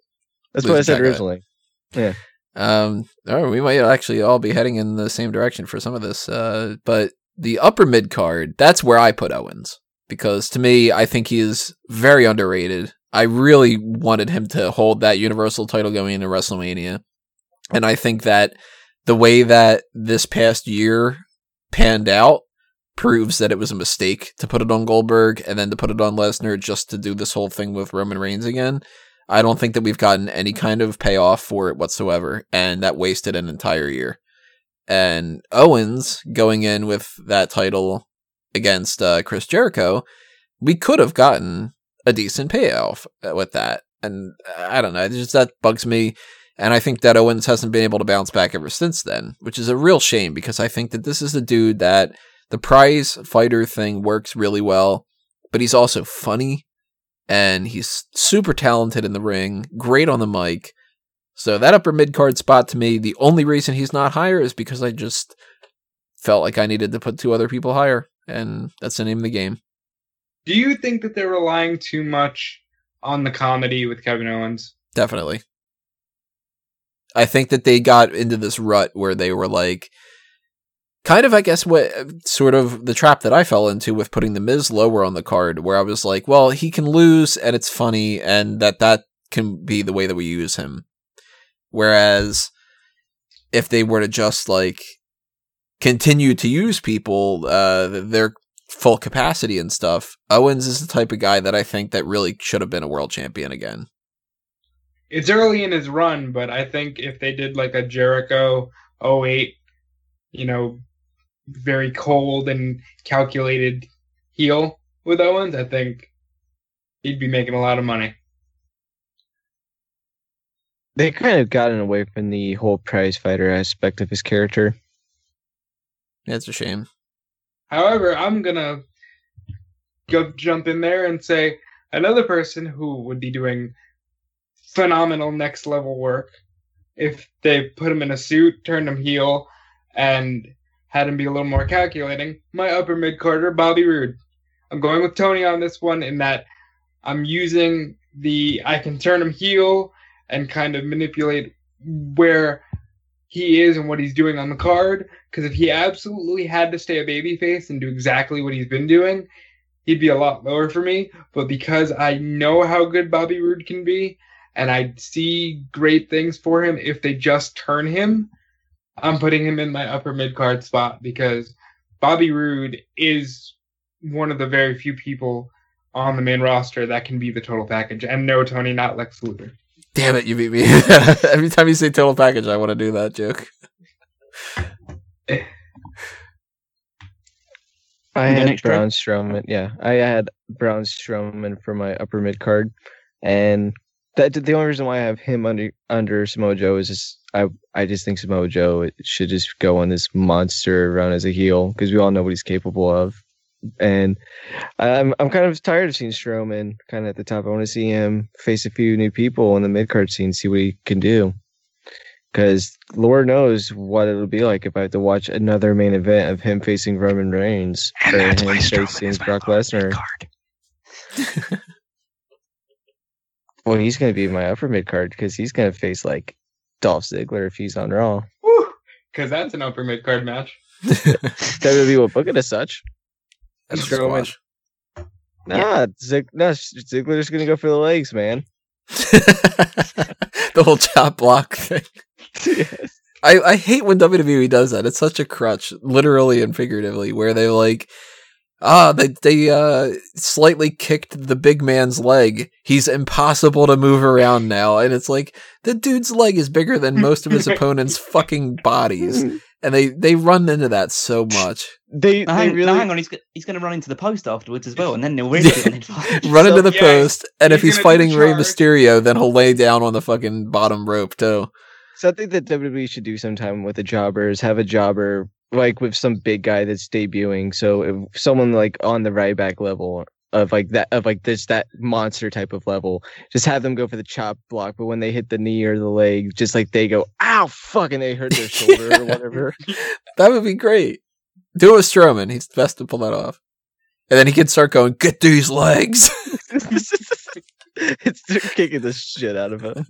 That's what I said track of it. originally. Um, or we might actually all be heading in the same direction for some of this. Uh, but the upper mid card, that's where I put Owens because to me, I think he is very underrated. I really wanted him to hold that Universal title going into WrestleMania, and I think that the way that this past year panned out proves that it was a mistake to put it on Goldberg and then to put it on Lesnar just to do this whole thing with Roman Reigns again. I don't think that we've gotten any kind of payoff for it whatsoever, and that wasted an entire year. And Owens going in with that title against uh, Chris Jericho, we could have gotten a decent payoff uh, with that. And I don't know, just that bugs me. And I think that Owens hasn't been able to bounce back ever since then, which is a real shame because I think that this is the dude that the prize fighter thing works really well, but he's also funny and he's super talented in the ring, great on the mic. So that upper mid card spot to me, the only reason he's not higher is because I just felt like I needed to put two other people higher, and that's the name of the game. Do you think that they're relying too much on the comedy with Kevin Owens? Definitely. I think that they got into this rut where they were like, kind of, I guess, what sort of the trap that I fell into with putting the Miz lower on the card, where I was like, well, he can lose and it's funny, and that that can be the way that we use him. Whereas if they were to just like continue to use people, uh, their full capacity and stuff, Owens is the type of guy that I think that really should have been a world champion again. It's early in his run, but I think if they did like a Jericho 08, you know, very cold and calculated heel with Owens, I think he'd be making a lot of money. They kind of gotten away from the whole prize fighter aspect of his character. Yeah, it's a shame. However, I'm gonna go jump in there and say another person who would be doing phenomenal next level work if they put him in a suit, turned him heel, and had him be a little more calculating. My upper mid carder, Bobby Roode. I'm going with Tony on this one in that I'm using the I can turn him heel and kind of manipulate where he is and what he's doing on the card. Because if he absolutely had to stay a babyface and do exactly what he's been doing, he'd be a lot lower for me. But because I know how good Bobby Roode can be, and I see great things for him if they just turn him, I'm putting him in my upper mid card spot because Bobby Roode is one of the very few people on the main roster that can be the total package. And no, Tony, not Lex Luger. Damn it, you beat me. Every time you say total package, I want to do that joke. I had next, Trey? Braun Strowman. Yeah, I had Braun Strowman for my upper mid card, and that the only reason why I have him under under Samoa Joe is just I I just think Samoa Joe should just go on this monster run as a heel because we all know what he's capable of, and I'm I'm kind of tired of seeing Strowman kind of at the top. I want to see him face a few new people in the mid card scene, see what he can do. Because Lord knows what it'll be like if I have to watch another main event of him facing Roman Reigns or him facing Brock Lesnar. Well, he's going to be my upper mid card because he's going to face like Dolph Ziggler if he's on Raw. Because that's an upper mid card match. WWE will book it as such. That's Strowman. squash. Nah, Zig- no, Ziggler's going to go for the legs, man. the whole chop block thing. I, I hate when WWE does that. It's such a crutch, literally and figuratively, where they like, ah, they they uh slightly kicked the big man's leg. He's impossible to move around now, and it's like the dude's leg is bigger than most of his opponent's fucking bodies, and they they run into that so much. They, Now, they hang, really. now hang on, he's, go- he's going to run into the post afterwards as well, and then they'll really get. Run into So- the Yeah, post, and if he's he's gonna do fighting Rey charge. Mysterio, then he'll lay down on the fucking bottom rope too. Something that WWE should do sometime with the jobbers, have a jobber like with some big guy that's debuting. So if someone like on the Ryback level of like that of like this that monster type of level. Just have them go for the chop block, but when they hit the knee or the leg, just like they go, ow, fuck, and they hurt their shoulder or whatever. That would be great. Do it with Strowman. He's the best to pull that off. And then he can start going, get these legs. it's kicking the shit out of him.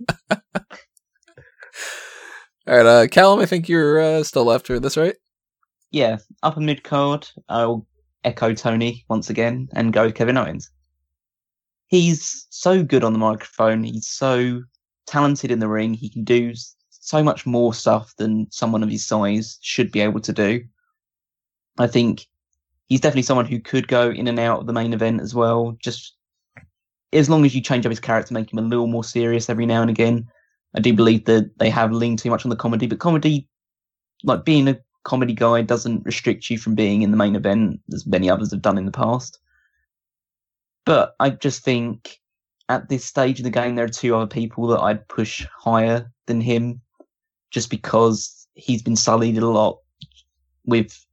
All right, uh, Callum, I think you're uh, still left for this, right? Yeah, upper mid card. I'll echo Tony once again and go with Kevin Owens. He's so good on the microphone. He's so talented in the ring. He can do so much more stuff than someone of his size should be able to do. I think he's definitely someone who could go in and out of the main event as well. Just as long as you change up his character, make him a little more serious every now and again. I do believe that they have leaned too much on the comedy, but comedy, like being a comedy guy, doesn't restrict you from being in the main event, as many others have done in the past. But I just think at this stage of the game, there are two other people that I'd push higher than him, just because he's been sullied a lot with,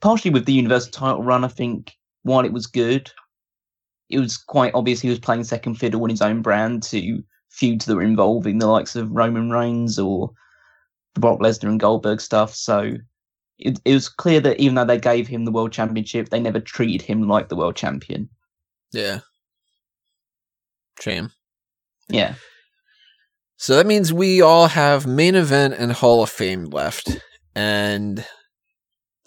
partially with the Universal title run. I think while it was good, it was quite obvious he was playing second fiddle on his own brand to feuds that were involving the likes of Roman Reigns or the Brock Lesnar and Goldberg stuff. So it, it was clear that even though they gave him the world championship, they never treated him like the world champion. Yeah. Shame. Yeah. So that means we all have main event and Hall of Fame left. And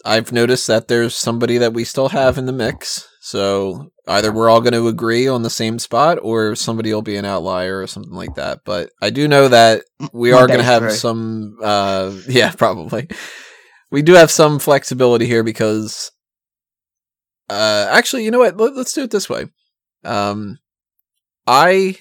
I've noticed that there's somebody that we still have in the mix. So either we're all going to agree on the same spot or somebody will be an outlier or something like that. But I do know that we are going to have some, uh, yeah, probably. We do have some flexibility here because, uh, actually, you know what? Let, let's do it this way. Um, I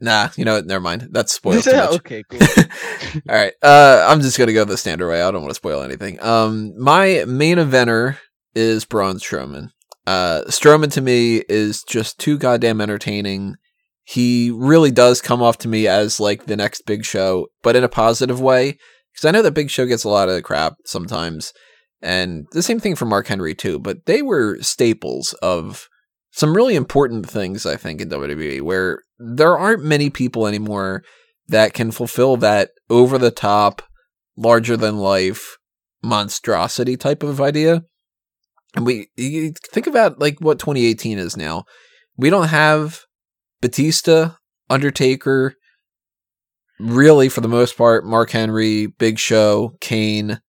Nah, you know what? Never mind. That's spoiled too much. okay, cool. All right. Uh, I'm just gonna go the standard way. I don't want to spoil anything. Um, my main eventer is Braun Strowman. Uh, Strowman to me is just too goddamn entertaining. He really does come off to me as like the next Big Show, but in a positive way. Because I know that Big Show gets a lot of crap sometimes, and the same thing for Mark Henry too. But they were staples of some really important things, I think, in WWE, where there aren't many people anymore that can fulfill that over the top, larger than life monstrosity type of idea. And we think about like what 2018 is now. We don't have Batista, Undertaker, really for the most part, Mark Henry, Big Show, Kane.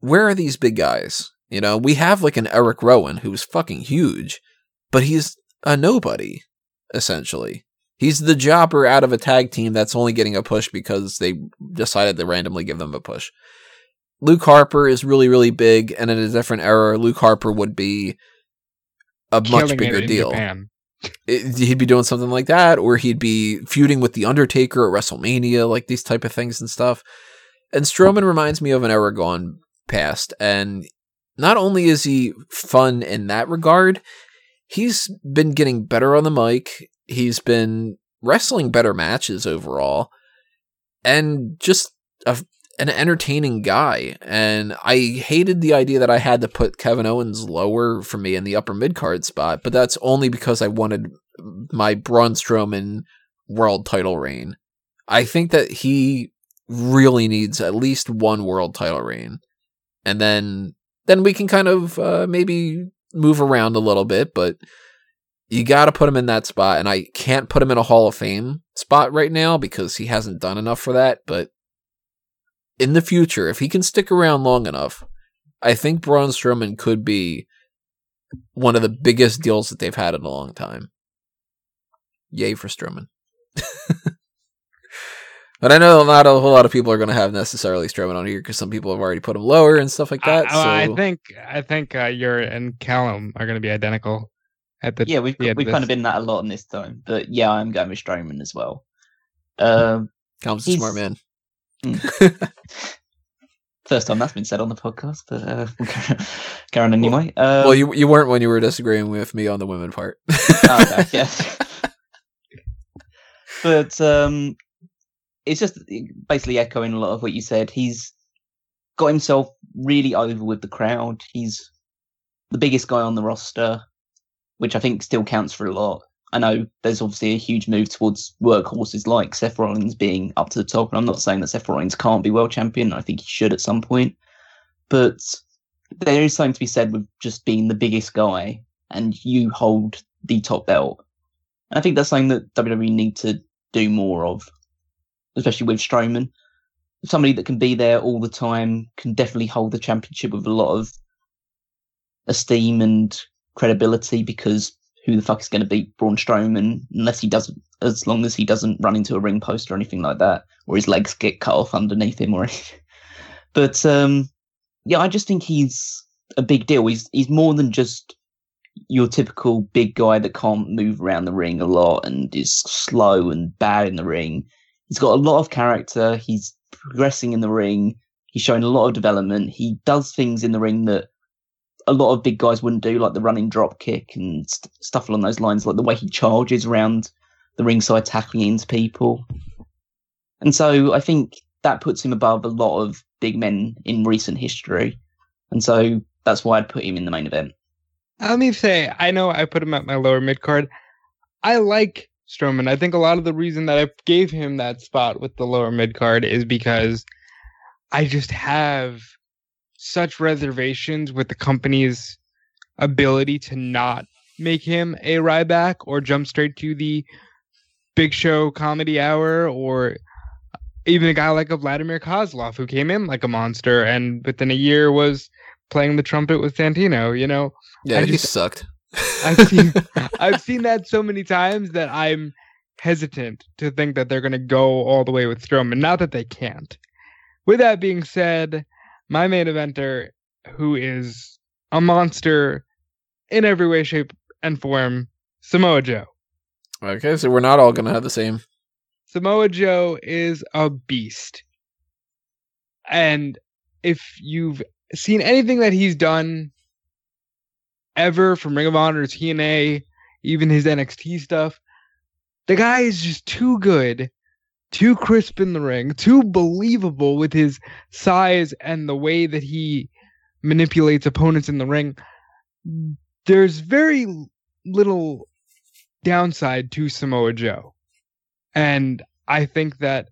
Where are these big guys? You know, we have like an Eric Rowan who's fucking huge, but he's a nobody, essentially. He's the jobber out of a tag team that's only getting a push because they decided to randomly give them a push. Luke Harper is really, really big, and in a different era, Luke Harper would be a much Killing bigger deal. It- he'd be doing something like that, or he'd be feuding with the Undertaker at WrestleMania, like these type of things and stuff. And Strowman reminds me of an era gone past, and not only is he fun in that regard, he's been getting better on the mic. He's been wrestling better matches overall, and just a, an entertaining guy. And I hated the idea that I had to put Kevin Owens lower for me in the upper mid card spot, but that's only because I wanted my Braun Strowman world title reign. I think that he really needs at least one world title reign, and then then we can kind of uh, maybe move around a little bit, but you got to put him in that spot. And I can't put him in a Hall of Fame spot right now because he hasn't done enough for that. But in the future, if he can stick around long enough, I think Braun Strowman could be one of the biggest deals that they've had in a long time. Yay for Strowman. but I know not a whole lot of people are going to have necessarily Strowman on here because some people have already put him lower and stuff like that. I, so I think I think uh, you're and Callum are going to be identical at the Yeah, we've Yeah, we've this- kind of been that a lot in this time, but yeah, I'm going with Strowman as well. Um, Callum's a smart man. first time that's been said on the podcast, but uh, carry anyway. Um, well, you you weren't when you were disagreeing with me on the women part. Oh, okay, yeah. but um, it's just basically echoing a lot of what you said. He's got himself really over with the crowd. He's the biggest guy on the roster, which I think still counts for a lot. I know there's obviously a huge move towards workhorses like Seth Rollins being up to the top, and I'm not saying that Seth Rollins can't be world champion. I think he should at some point, but there is something to be said with just being the biggest guy and you hold the top belt. And I think that's something that WWE need to do more of, especially with Strowman. Somebody that can be there all the time can definitely hold the championship with a lot of esteem and credibility because who the fuck is going to beat Braun Strowman unless he doesn't, as long as he doesn't run into a ring post or anything like that, or his legs get cut off underneath him or anything. But um, yeah, I just think he's a big deal. He's he's more than just your typical big guy that can't move around the ring a lot and is slow and bad in the ring. He's got a lot of character. He's progressing in the ring. He's showing a lot of development. He does things in the ring that a lot of big guys wouldn't do, like the running drop kick and st- stuff along those lines, like the way he charges around the ringside, tackling into people. And so I think that puts him above a lot of big men in recent history. And so that's why I'd put him in the main event. Let me say, I know I put him at my lower mid card. I like Strowman. I think a lot of the reason that I gave him that spot with the lower mid card is because I just have such reservations with the company's ability to not make him a Ryback or jump straight to the Big Show comedy hour or even a guy like a Vladimir Kozlov who came in like a monster and within a year was playing the trumpet with Santino, you know. Yeah, I he just- sucked. I've seen I've seen that so many times that I'm hesitant to think that they're going to go all the way with Strowman. Not that they can't. With that being said, my main eventer, who is a monster in every way, shape, and form, Samoa Joe. Okay, so we're not all gonna have the same. Samoa Joe is a beast. And if you've seen anything that he's done ever from Ring of Honor to TNA, even his NXT stuff, the guy is just too good, too crisp in the ring, too believable with his size and the way that he manipulates opponents in the ring. There's very little downside to Samoa Joe. And I think that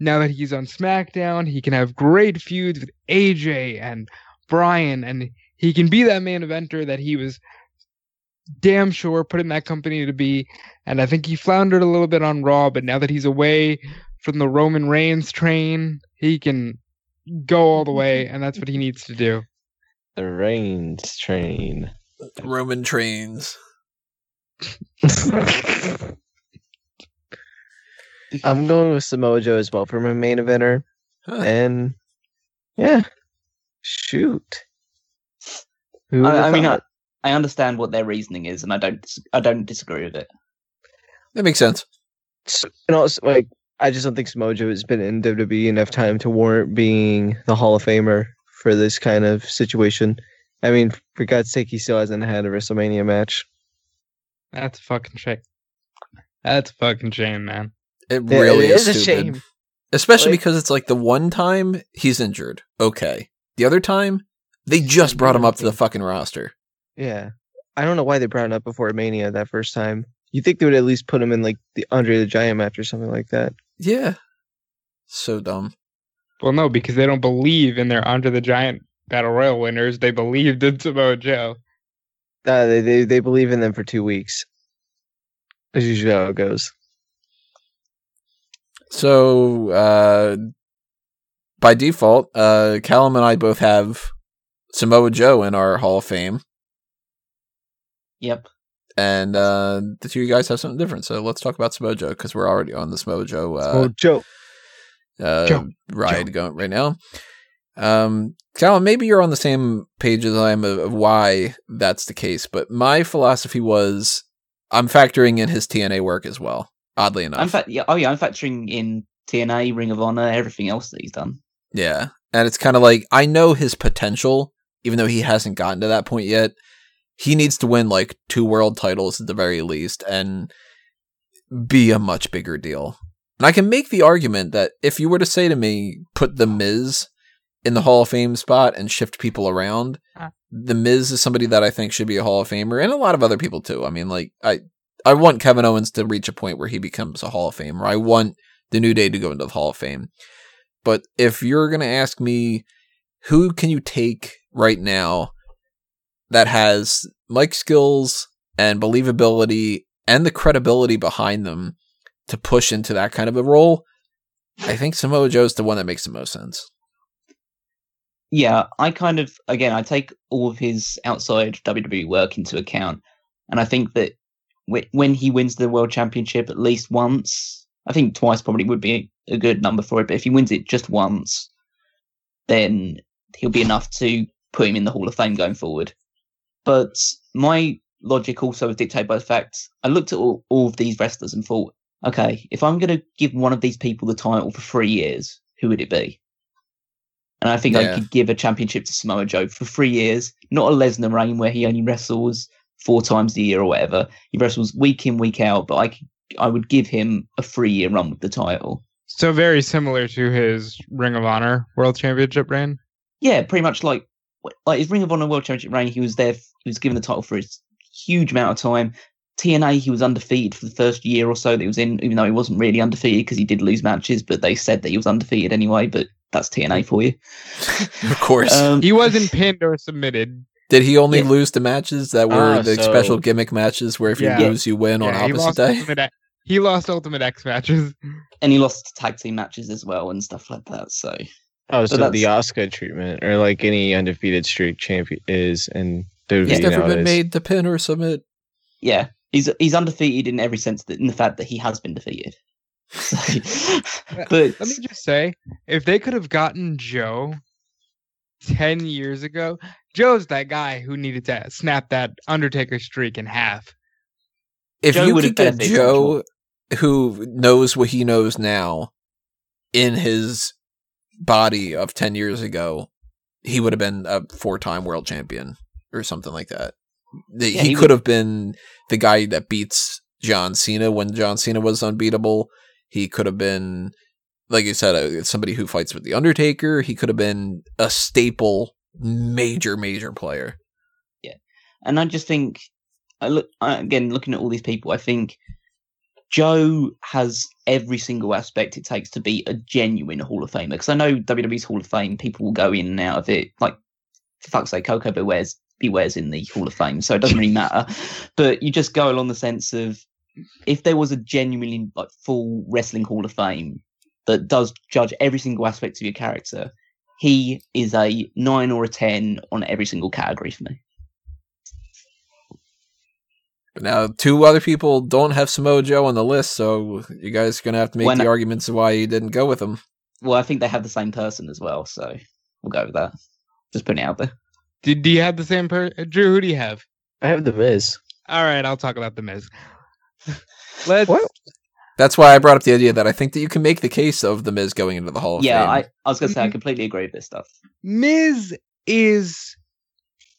now that he's on SmackDown, he can have great feuds with AJ and Brian, and he can be that main eventer that he was damn sure put in that company to be. And I think he floundered a little bit on Raw, but now that he's away from the Roman Reigns train, he can go all the way, and that's what he needs to do. The Reigns train. Roman trains. I'm going with Samoa Joe as well for my main eventer. Huh. And yeah, shoot. I, I mean, I, thought? I understand what their reasoning is, and I don't I don't disagree with it. That makes sense. S- and also like I just don't think Samoa has been in WWE enough time to warrant being the Hall of Famer for this kind of situation. I mean, for God's sake, he still hasn't had a WrestleMania match. That's a fucking shame. That's a fucking shame, man. It Yeah, really it is, is a stupid. shame. Especially Like- because it's like the one time he's injured. Okay. The other time, they just brought him up to the fucking roster. Yeah, I don't know why they brought him up before Mania that first time. You think they would at least put him in like the Andre the Giant match or something like that? Yeah. So dumb. Well, no, because they don't believe in their Andre the Giant Battle Royal winners. They believed in Samoa Joe. Uh, they, they they believe in them for two weeks. That's usually how it goes. So, uh, by default, uh, Callum and I both have Samoa Joe in our Hall of Fame, Yep. and uh, the two of you guys have something different. So let's talk about Samoa Joe because we're already on the Samoa Joe uh, Joe. uh, Joe. ride going right now. Um, Callum, maybe you're on the same page as I am of, of why that's the case, but my philosophy was I'm factoring in his TNA work as well. Oddly enough, I'm fa- yeah, oh yeah, I'm factoring in TNA, Ring of Honor, everything else that he's done. yeah, and it's kind of like I know his potential, even though he hasn't gotten to that point yet. He needs to win like two world titles at the very least, and be a much bigger deal. And I can make the argument that if you were to say to me, put the Miz in the Hall of Fame spot and shift people around, Ah. the Miz is somebody that I think should be a Hall of Famer, and a lot of other people too. I mean, like I I want Kevin Owens to reach a point where he becomes a Hall of Famer. I want the New Day to go into the Hall of Fame. But if you're gonna ask me, who can you take right now that has mic skills and believability and the credibility behind them to push into that kind of a role? I think Samoa Joe's the one that makes the most sense. Yeah, I kind of again I take all of his outside WWE work into account, and I think that when he wins the world championship at least once, I think twice probably would be a good number for it. But if he wins it just once, then he'll be enough to put him in the Hall of Fame going forward. But my logic also was dictated by the fact I looked at all, all of these wrestlers and thought, okay, if I'm going to give one of these people the title for three years, who would it be? And I think Yeah. I could give a championship to Samoa Joe for three years, not a Lesnar reign where he only wrestles four times a year or whatever. He wrestles week in, week out, but I could, I would give him a three year run with the title. So very similar to his Ring of Honor World Championship reign. Yeah, pretty much like like his Ring of Honor World Championship reign. He was there. He was given the title for a huge amount of time. TNA, he was undefeated for the first year or so that he was in, even though he wasn't really undefeated because he did lose matches, but they said that he was undefeated anyway. But that's TNA for you. of course. Um, He wasn't pinned or submitted. Did he only yeah. lose the matches that were Ah, the so- special gimmick matches where if Yeah. you lose, you win on Yeah, he opposite lost day? Ultimate he lost Ultimate X matches. and he lost tag team matches as well and stuff like that. So Oh, So so, the Oscar treatment, or like any undefeated streak champion is, and He's never been made to pin or submit. yeah, he's he's undefeated in every sense that in the fact that he has been defeated. So, but Let me just say, if they could have gotten Joe ten years ago, Joe's that guy who needed to snap that Undertaker streak in half. If Joe you would could have get Joe, who knows what he knows now, in his body of 10 years ago, he would have been a four time world champion or something like that. The- Yeah, he, he could would- have been the guy that beats John Cena when John Cena was unbeatable. He could have been, like you said, uh, somebody who fights with The Undertaker. He could have been a staple, major, major player. Yeah. And I just think, I look again looking at all these people. I think Joe has every single aspect it takes to be a genuine Hall of Famer. Because I know WWE's Hall of Fame, people will go in and out of it. Like for fuck's sake, Koko B. Ware's Beware's in the Hall of Fame, so it doesn't really matter. But you just go along the sense of if there was a genuinely like full wrestling Hall of Fame that does judge every single aspect of your character, he is a nine or a ten on every single category for me. But now, two other people don't have Samoa Joe on the list, so you guys are going to have to make When- the arguments of why you didn't go with him. Well, I think they have the same person as well, so we'll go with that. Just putting it out there. Did do you have the same per Drew? Who do you have? I have the Miz. All right, I'll talk about the Miz. Let's. What? That's why I brought up the idea that I think that you can make the case of the Miz going into the Hall of yeah, Fame. I, I was gonna say I Mhm. completely agree with this stuff. Miz is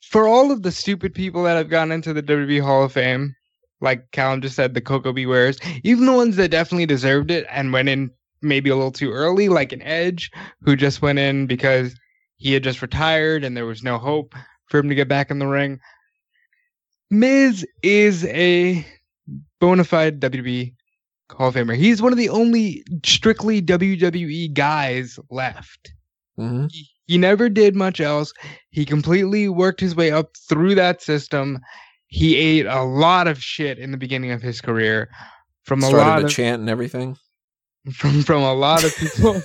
for all of the stupid people that have gone into the WWE Hall of Fame, like Callum just said, the Koko B. Wares, even the ones that definitely deserved it and went in maybe a little too early, like an Edge, who just went in because he had just retired and there was no hope for him to get back in the ring. Miz is a bona fide WWE Hall of Famer. He's one of the only strictly WWE guys left Mhm. he, he never did much else. He completely worked his way up through that system. He ate a lot of shit in the beginning of his career from a lot to of chant and everything. from from a lot of people.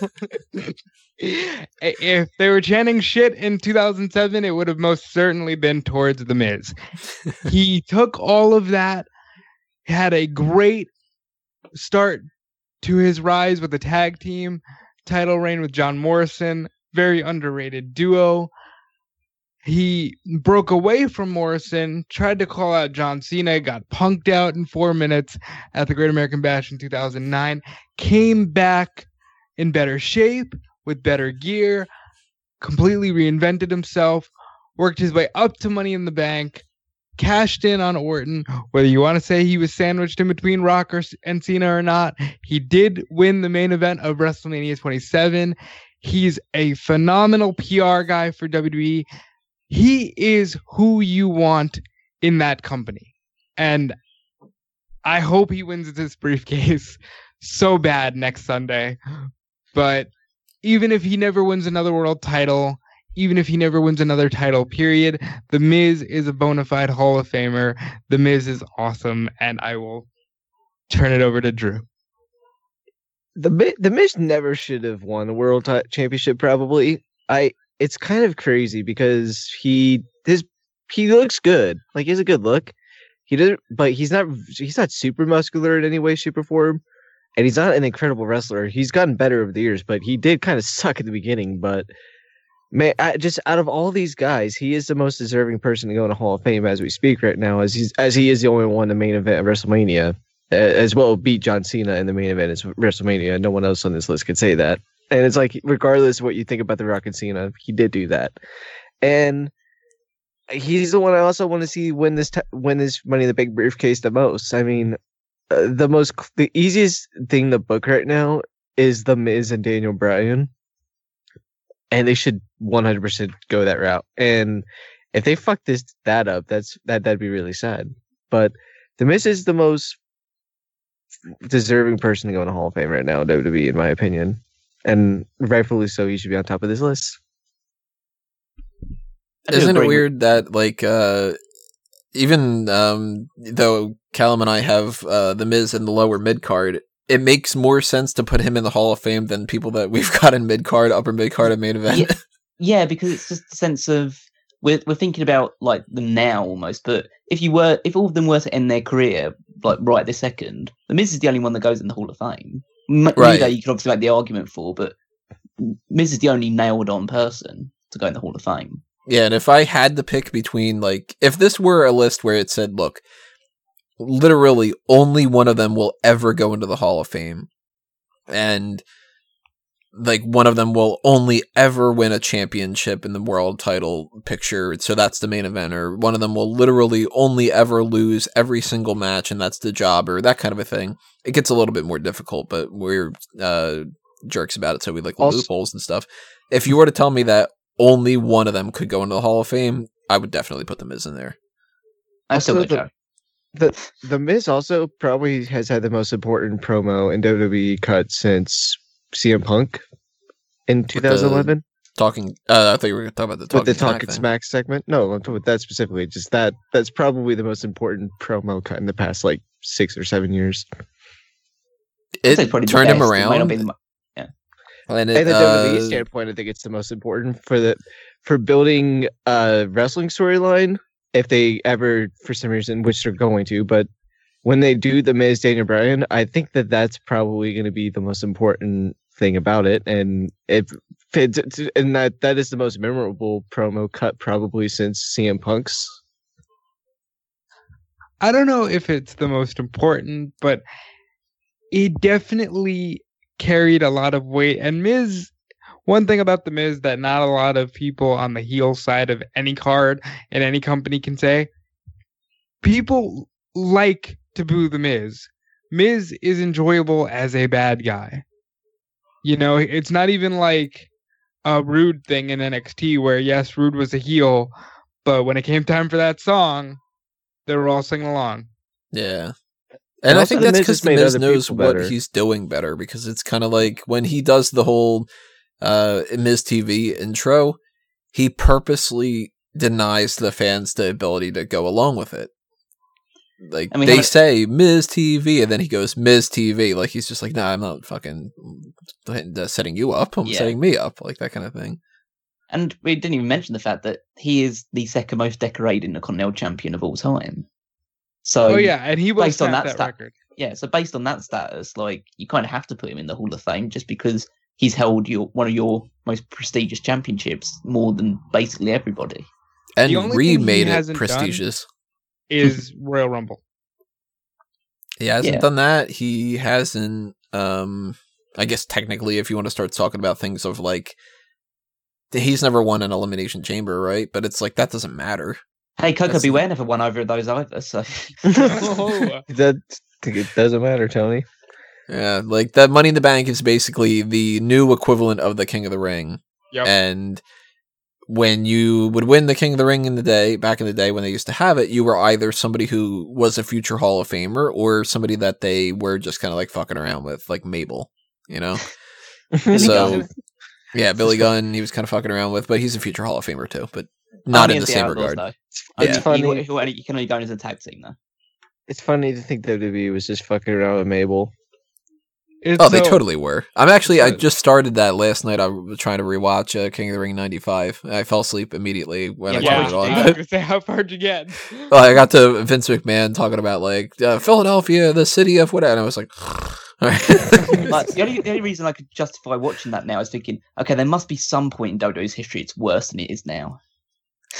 if they were chanting shit in 2007, it would have most certainly been towards the Miz. he took all of that, had a great start to his rise with the tag team title reign with John Morrison, very underrated duo. He broke away from Morrison, tried to call out John Cena, got punked out in four minutes at the Great American Bash in 2009, came back in better shape with better gear, completely reinvented himself, worked his way up to Money in the Bank, cashed in on Orton. Whether you want to say he was sandwiched in between Rock or, and Cena or not, he did win the main event of WrestleMania 27. He's a phenomenal PR guy for WWE. he is who you want in that company. And I hope he wins this briefcase so bad next Sunday. But even if he never wins another world title, even if he never wins another title, period, The Miz is a bona fide Hall of Famer. The Miz is awesome, and I will turn it over to Drew. The the Miz never should have won a world ti- championship. Probably, I. It's kind of crazy because he his he looks good. Like he has a good look. He doesn't, but he's not. He's not super muscular in any way, shape, or form. And he's not an incredible wrestler. He's gotten better over the years, but he did kind of suck at the beginning. But man, I, just out of all these guys, he is the most deserving person to go in a Hall of Fame as we speak right now, as he's as he is the only one the main event of WrestleMania as well beat John Cena in the main event at WrestleMania. No one else on this list could say that. And it's like, regardless of what you think about the Rock and Cena, he did do that. And he's the one I also want to see win this t- win this Money in the Bank briefcase the most. I mean, uh, the most the easiest thing to book right now is the Miz and Daniel Bryan, and they should 100% go that route. And if they fuck this that up, that's that that'd be really sad. But the Miz is the most deserving person to go in the Hall of Fame right now, WWE, in my opinion. And rightfully so, he should be on top of this list. Isn't it weird that like uh even um though Callum and I have uh the Miz in the lower mid card, it makes more sense to put him in the Hall of Fame than people that we've got in mid card, upper mid card, and main event. Yeah. Yeah, because it's just a sense of we're we're thinking about like them now almost. But if you were, if all of them were to end their career like right this second, the Miz is the only one that goes in the Hall of Fame. M- Right. Day you can obviously make the argument for, but Miz is the only nailed on person to go in the Hall of Fame. Yeah, and if I had to pick between like if this were a list where it said, look, literally only one of them will ever go into the Hall of Fame and like one of them will only ever win a championship in the world title picture, so that's the main event, or one of them will literally only ever lose every single match and that's the job, or that kind of a thing. It gets a little bit more difficult, but we're uh jerks about it, so we like Also- loopholes and stuff. If you were to tell me that only one of them could go into the Hall of Fame, I would definitely put the Miz in there. I still Also, go the- Joe. The the Miz also probably has had the most important promo in WWE cut since CM Punk in 2011 Talking, uh, I thought you were going to talk about the talking with the Smack Talking thing. Smack segment. No, I'm talking about that specifically. Just that that's probably the most important promo cut in the past like six or seven years. It I'd say probably the turned him best. It might not around, be the mo- and And it, the WWE uh, standpoint, I think it's the most important for the for building a wrestling storyline. If they ever, for some reason, which they're going to, but when they do the Miz Daniel Bryan, I think that that's probably going to be the most important thing about it, and it and that that is the most memorable promo cut probably since CM Punk's. I don't know if it's the most important, but it definitely carried a lot of weight. And Miz, one thing about the Miz that not a lot of people on the heel side of any card in any company can say, people like to boo the Miz. Miz is enjoyable as a bad guy. You know, it's not even like a Roode thing in NXT where yes, Roode was a heel, but when it came time for that song, they were all singing along. Yeah. And I think that's because has the Miz knows what better. he's doing better because it's kind of like when he does the whole uh, Miz TV intro, he purposely denies the fans the ability to go along with it. Like I mean, they how- say Miz TV, and then he goes Miz TV. Like he's just like, nah, I'm not fucking uh, setting you up. I'm Yeah. setting me up, like that kind of thing. And we didn't even mention the fact that he is the second most decorated Intercontinental Champion of all time. So oh yeah, and he was based on that that stat- record. yeah, so based on that status, like you kind of have to put him in the Hall of Fame just because he's held your one of your most prestigious championships more than basically everybody. And The only thing he remade it hasn't done- prestigious. Is Royal Rumble. He hasn't Yeah. done that. He hasn't. Um, I guess technically, if you want to start talking about things of like, he's never won an elimination chamber, right? But it's like that doesn't matter. Hey, Koko That's- B. Ware never won over of those either. So that it doesn't matter, Tony. Yeah, like that Money in the Bank is basically the new equivalent of the King of the Ring, Yep. and when you would win the King of the Ring in the day, back in the day when they used to have it, you were either somebody who was a future Hall of Famer or somebody that they were just kind of like fucking around with, like Mabel, you know? so, yeah, Billy Gunn, he was kind of fucking around with, but he's a future Hall of Famer too, but not Only in the as same Outlaws, regard. though. It's He- funny. He, he, he can only go in as a tag team though. It's funny to think WWE was just fucking around with Mabel. It's Oh, they so- totally were. I'm actually. I just started that last night. I was trying to rewatch uh, King of the Ring '95. I fell asleep immediately when I turned Yeah, it I was on. gonna say how far did you get? well, I got to Vince McMahon talking about like uh, Philadelphia, the city of whatever, and I was like, all right. Like the only the only reason I could justify watching that now is thinking, okay, there must be some point in WWE's history it's worse than it is now.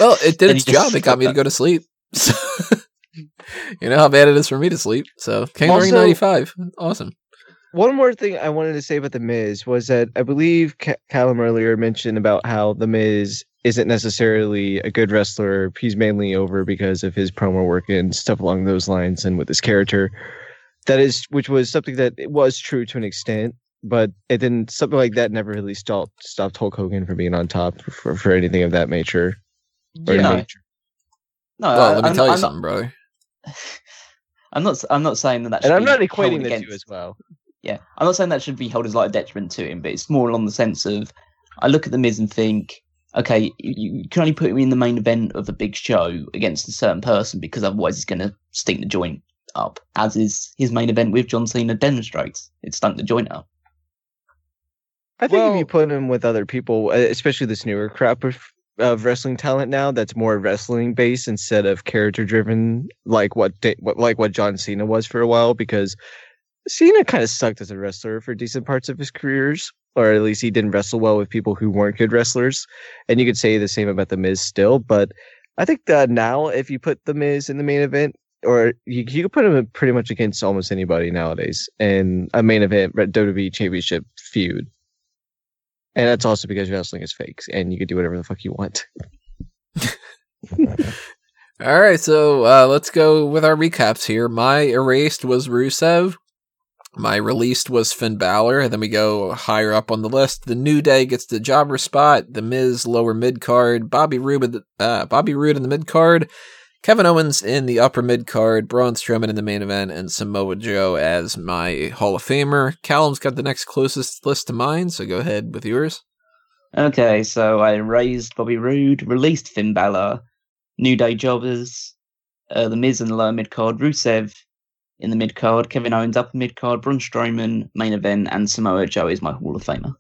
well, it did its job. It got me to go to sleep. So, you know how bad it is for me to sleep. So King of the Ring '95, awesome. One more thing I wanted to say about the Miz was that I believe Ca- Callum earlier mentioned about how the Miz isn't necessarily a good wrestler. He's mainly over because of his promo work and stuff along those lines, and with his character. That is, which was something that it was true to an extent, but it didn't. Something like that never really stopped stopped Hulk Hogan from being on top for, for anything of that nature. Or Yeah. nature. No, well, I, let me I'm, tell you I'm something, brother. Not, I'm not. I'm not saying that that. And should I'm not equating the against- two as well. Yeah, I'm not saying that should be held as like a detriment to him, but it's more along the sense of I look at the Miz and think, okay, you, you can only put him in the main event of a big show against a certain person because otherwise he's going to stink the joint up, as is his main event with John Cena demonstrates. It stunk the joint up. I think if you put him with other people, uh, especially this newer crop of, of wrestling talent now, that's more wrestling based instead of character driven, like what like what John Cena was for a while, because Cena kind of sucked as a wrestler for decent parts of his careers, or at least he didn't wrestle well with people who weren't good wrestlers. And you could say the same about the Miz still, but I think that now if you put the Miz in the main event. Or you you could put him pretty much against almost anybody nowadays in a main event WWE Championship feud. And that's also because wrestling is fake and you can do whatever the fuck you want. All right, so uh, let's go with our recaps here. My erased was Rusev. My released was Finn Balor. And then we go higher up on the list. The New Day gets the jobber spot. The Miz lower mid card. Bobby Roode, uh, Bobby Roode in the mid card. Kevin Owens in the upper mid card. Braun Strowman in the main event, and Samoa Joe as my Hall of Famer. Callum's got the next closest list to mine, so go ahead with yours. Okay, so I raised Bobby Roode, released Finn Balor, New Day Jobbers, uh, The Miz in the lower mid card, Rusev in the mid card, Kevin Owens upper mid card, Braun Strowman main event, and Samoa Joe is my Hall of Famer.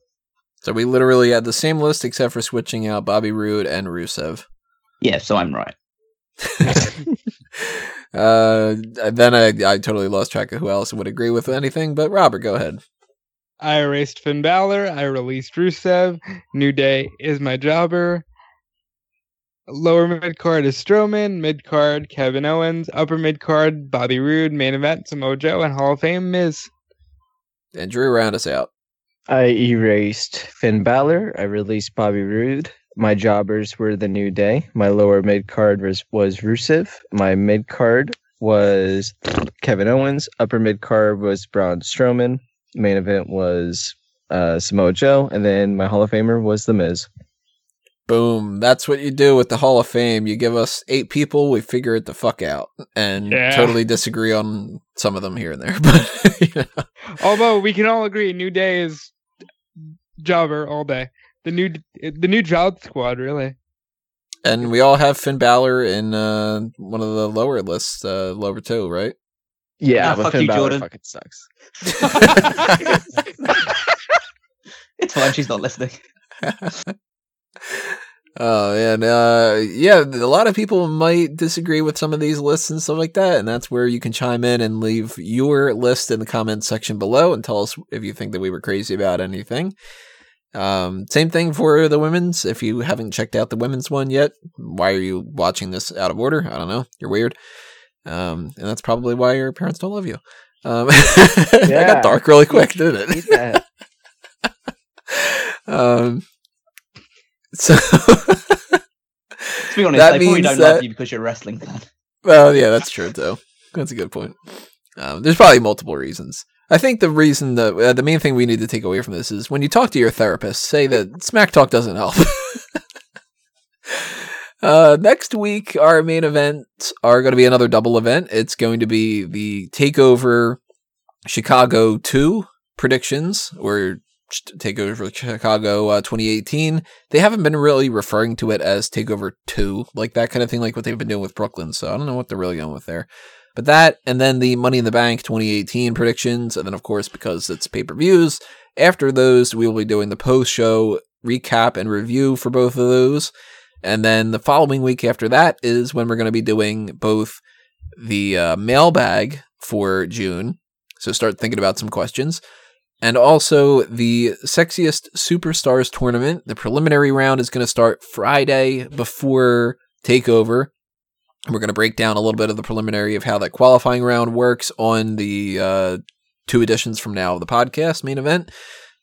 So we literally had the same list except for switching out Bobby Roode and Rusev. Yeah, so I'm right. uh, then I, I totally lost track of who else would agree with anything, but Robert, go ahead. I erased Finn Balor. I released Rusev. New Day is my jobber. Lower mid card is Strowman. Mid card Kevin Owens. Upper mid card Bobby Roode. Main event Samoa Joe and Hall of Fame Miz. And Drew, round us out. I erased Finn Balor. I released Bobby Roode. My jobbers were the New Day. My lower mid card was, was Rusev. My mid card was Kevin Owens. Upper mid card was Braun Strowman. Main event was uh, Samoa Joe. And then my Hall of Famer was The Miz. Boom. That's what you do with the Hall of Fame. You give us eight people, we figure it the fuck out, and Yeah. totally disagree on some of them here and there. But you know, Although we can all agree, New Day is jobber all day. The new the new job squad really. and we all have Finn Balor in uh, one of the lower lists, uh, lower two, right? Yeah, Ah, but fuck Finn you, Balor Jordan. fucking sucks. It's fine, she's not listening. Oh and uh, yeah, a lot of people might disagree with some of these lists and stuff like that, and that's where you can chime in and leave your list in the comments section below and tell us if you think that we were crazy about anything. Um, same thing for the women's. If you haven't checked out the women's one yet, why are you watching this out of order? I don't know. You're weird. Um, and that's probably why your parents don't love you. Um, that Yeah. got dark really quick, didn't it? um, so. To be honest, That they probably don't that- love you because you're a wrestling fan. Well, yeah, that's true too. That's a good point. Um, there's probably multiple reasons. I think the reason that uh, the main thing we need to take away from this is when you talk to your therapist, say that smack talk doesn't help. Uh, next week, our main events are going to be another double event. It's going to be the Takeover Chicago 2 predictions, or Takeover Chicago uh, 2018. They haven't been really referring to it as Takeover 2, like that kind of thing, like what they've been doing with Brooklyn. So I don't know what they're really going with there. But that, and then the Money in the Bank 2018 predictions. And then, of course, because it's pay per views, after those, we will be doing the post show recap and review for both of those. And then the following week after that is when we're going to be doing both the uh, mailbag for June. So start thinking about some questions. And also the Sexiest Superstars tournament. The preliminary round is going to start Friday before TakeOver. We're going to break down a little bit of the preliminary of how that qualifying round works on the uh, two editions from now of the podcast main event.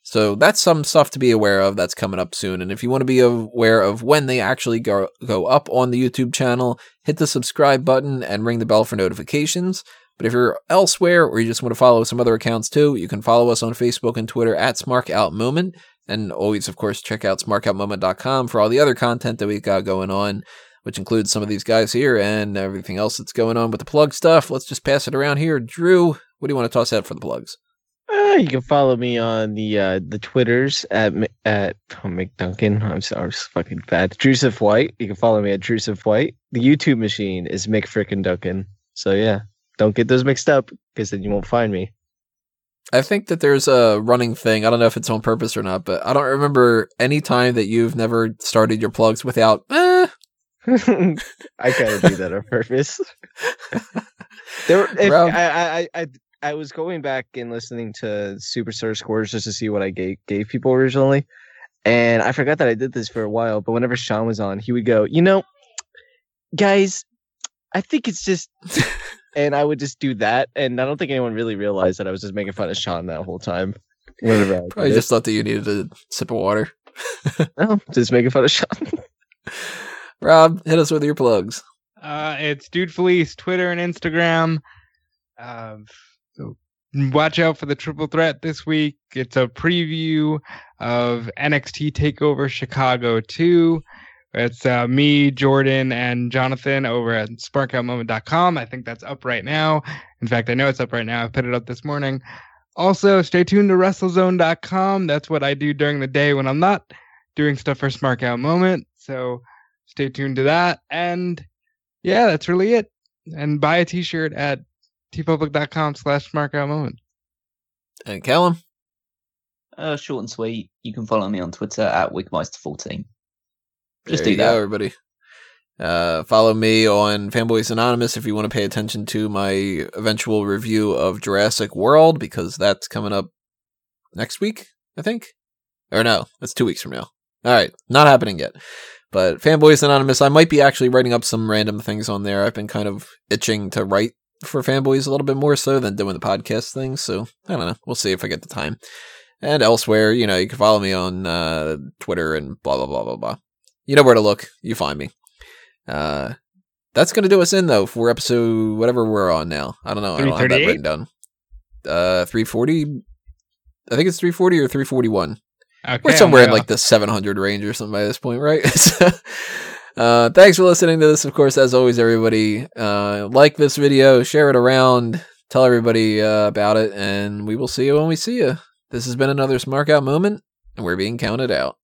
So that's some stuff to be aware of that's coming up soon. And if you want to be aware of when they actually go, go up on the YouTube channel, hit the subscribe button and ring the bell for notifications. But if you're elsewhere or you just want to follow some other accounts too, you can follow us on Facebook and Twitter at SmarkOutMoment. And always, of course, check out smarkoutmoment.com for all the other content that we've got going on, which includes some of these guys here and everything else that's going on with the plug stuff. Let's just pass it around here. Drew, what do you want to toss out for the plugs? Uh, you can follow me on the uh, the Twitters at at oh, McDuncan. I'm sorry, I'm fucking bad. Drusif White. You can follow me at Drusif White. The YouTube machine is Mick Frickin' Duncan. So yeah, don't get those mixed up because then you won't find me. I think that there's a running thing. I don't know if it's on purpose or not, but I don't remember any time that you've never started your plugs without. Eh. I kind of do that on purpose. there, if, I, I, I, I was going back and listening to Superstar scores just to see what I gave gave people originally, and I forgot that I did this for a while. But whenever Sean was on, he would go, "You know, guys, I think it's just," and I would just do that, and I don't think anyone really realized that I was just making fun of Sean that whole time. Whenever I Probably just thought that you needed a sip of water. no, just making fun of Sean. Rob, hit us with your plugs. Uh, it's Dude Felice, Twitter and Instagram. Um, so watch out for the triple threat this week. It's a preview of NXT Takeover Chicago 2. It's uh, me, Jordan, and Jonathan over at smarkoutmoment.com. I think that's up right now. In fact, I know it's up right now. I put it up this morning. Also, stay tuned to WrestleZone.com. That's what I do during the day when I'm not doing stuff for Smark Out Moment. So stay tuned to that. And yeah, that's really it. And buy a t-shirt at teepublic.com slash smarkoutmoment. And Callum? Uh, short and sweet. You can follow me on Twitter at Wigmeister14. Just There do that. go, everybody. Uh, follow me on Fanboys Anonymous if you want to pay attention to my eventual review of Jurassic World because that's coming up next week, I think. Or no, that's two weeks from now. All right, not happening yet. But Fanboys Anonymous, I might be actually writing up some random things on there. I've been kind of itching to write for Fanboys a little bit more so than doing the podcast thing. So I don't know. We'll see if I get the time. And elsewhere, you know, you can follow me on uh, Twitter and blah blah blah blah blah. You know where to look. You find me. Uh, that's gonna do us in though for episode whatever we're on now. I don't know. I don't have that written down. Uh, three forty. I think it's three forty or three forty one. Okay, We're somewhere in like the 700 range or something by this point, right? uh, thanks for listening to this. Of course, as always, everybody, uh, like this video, share it around, tell everybody uh, about it, and we will see you when we see you. This has been another Smark Out moment, and we're being counted out.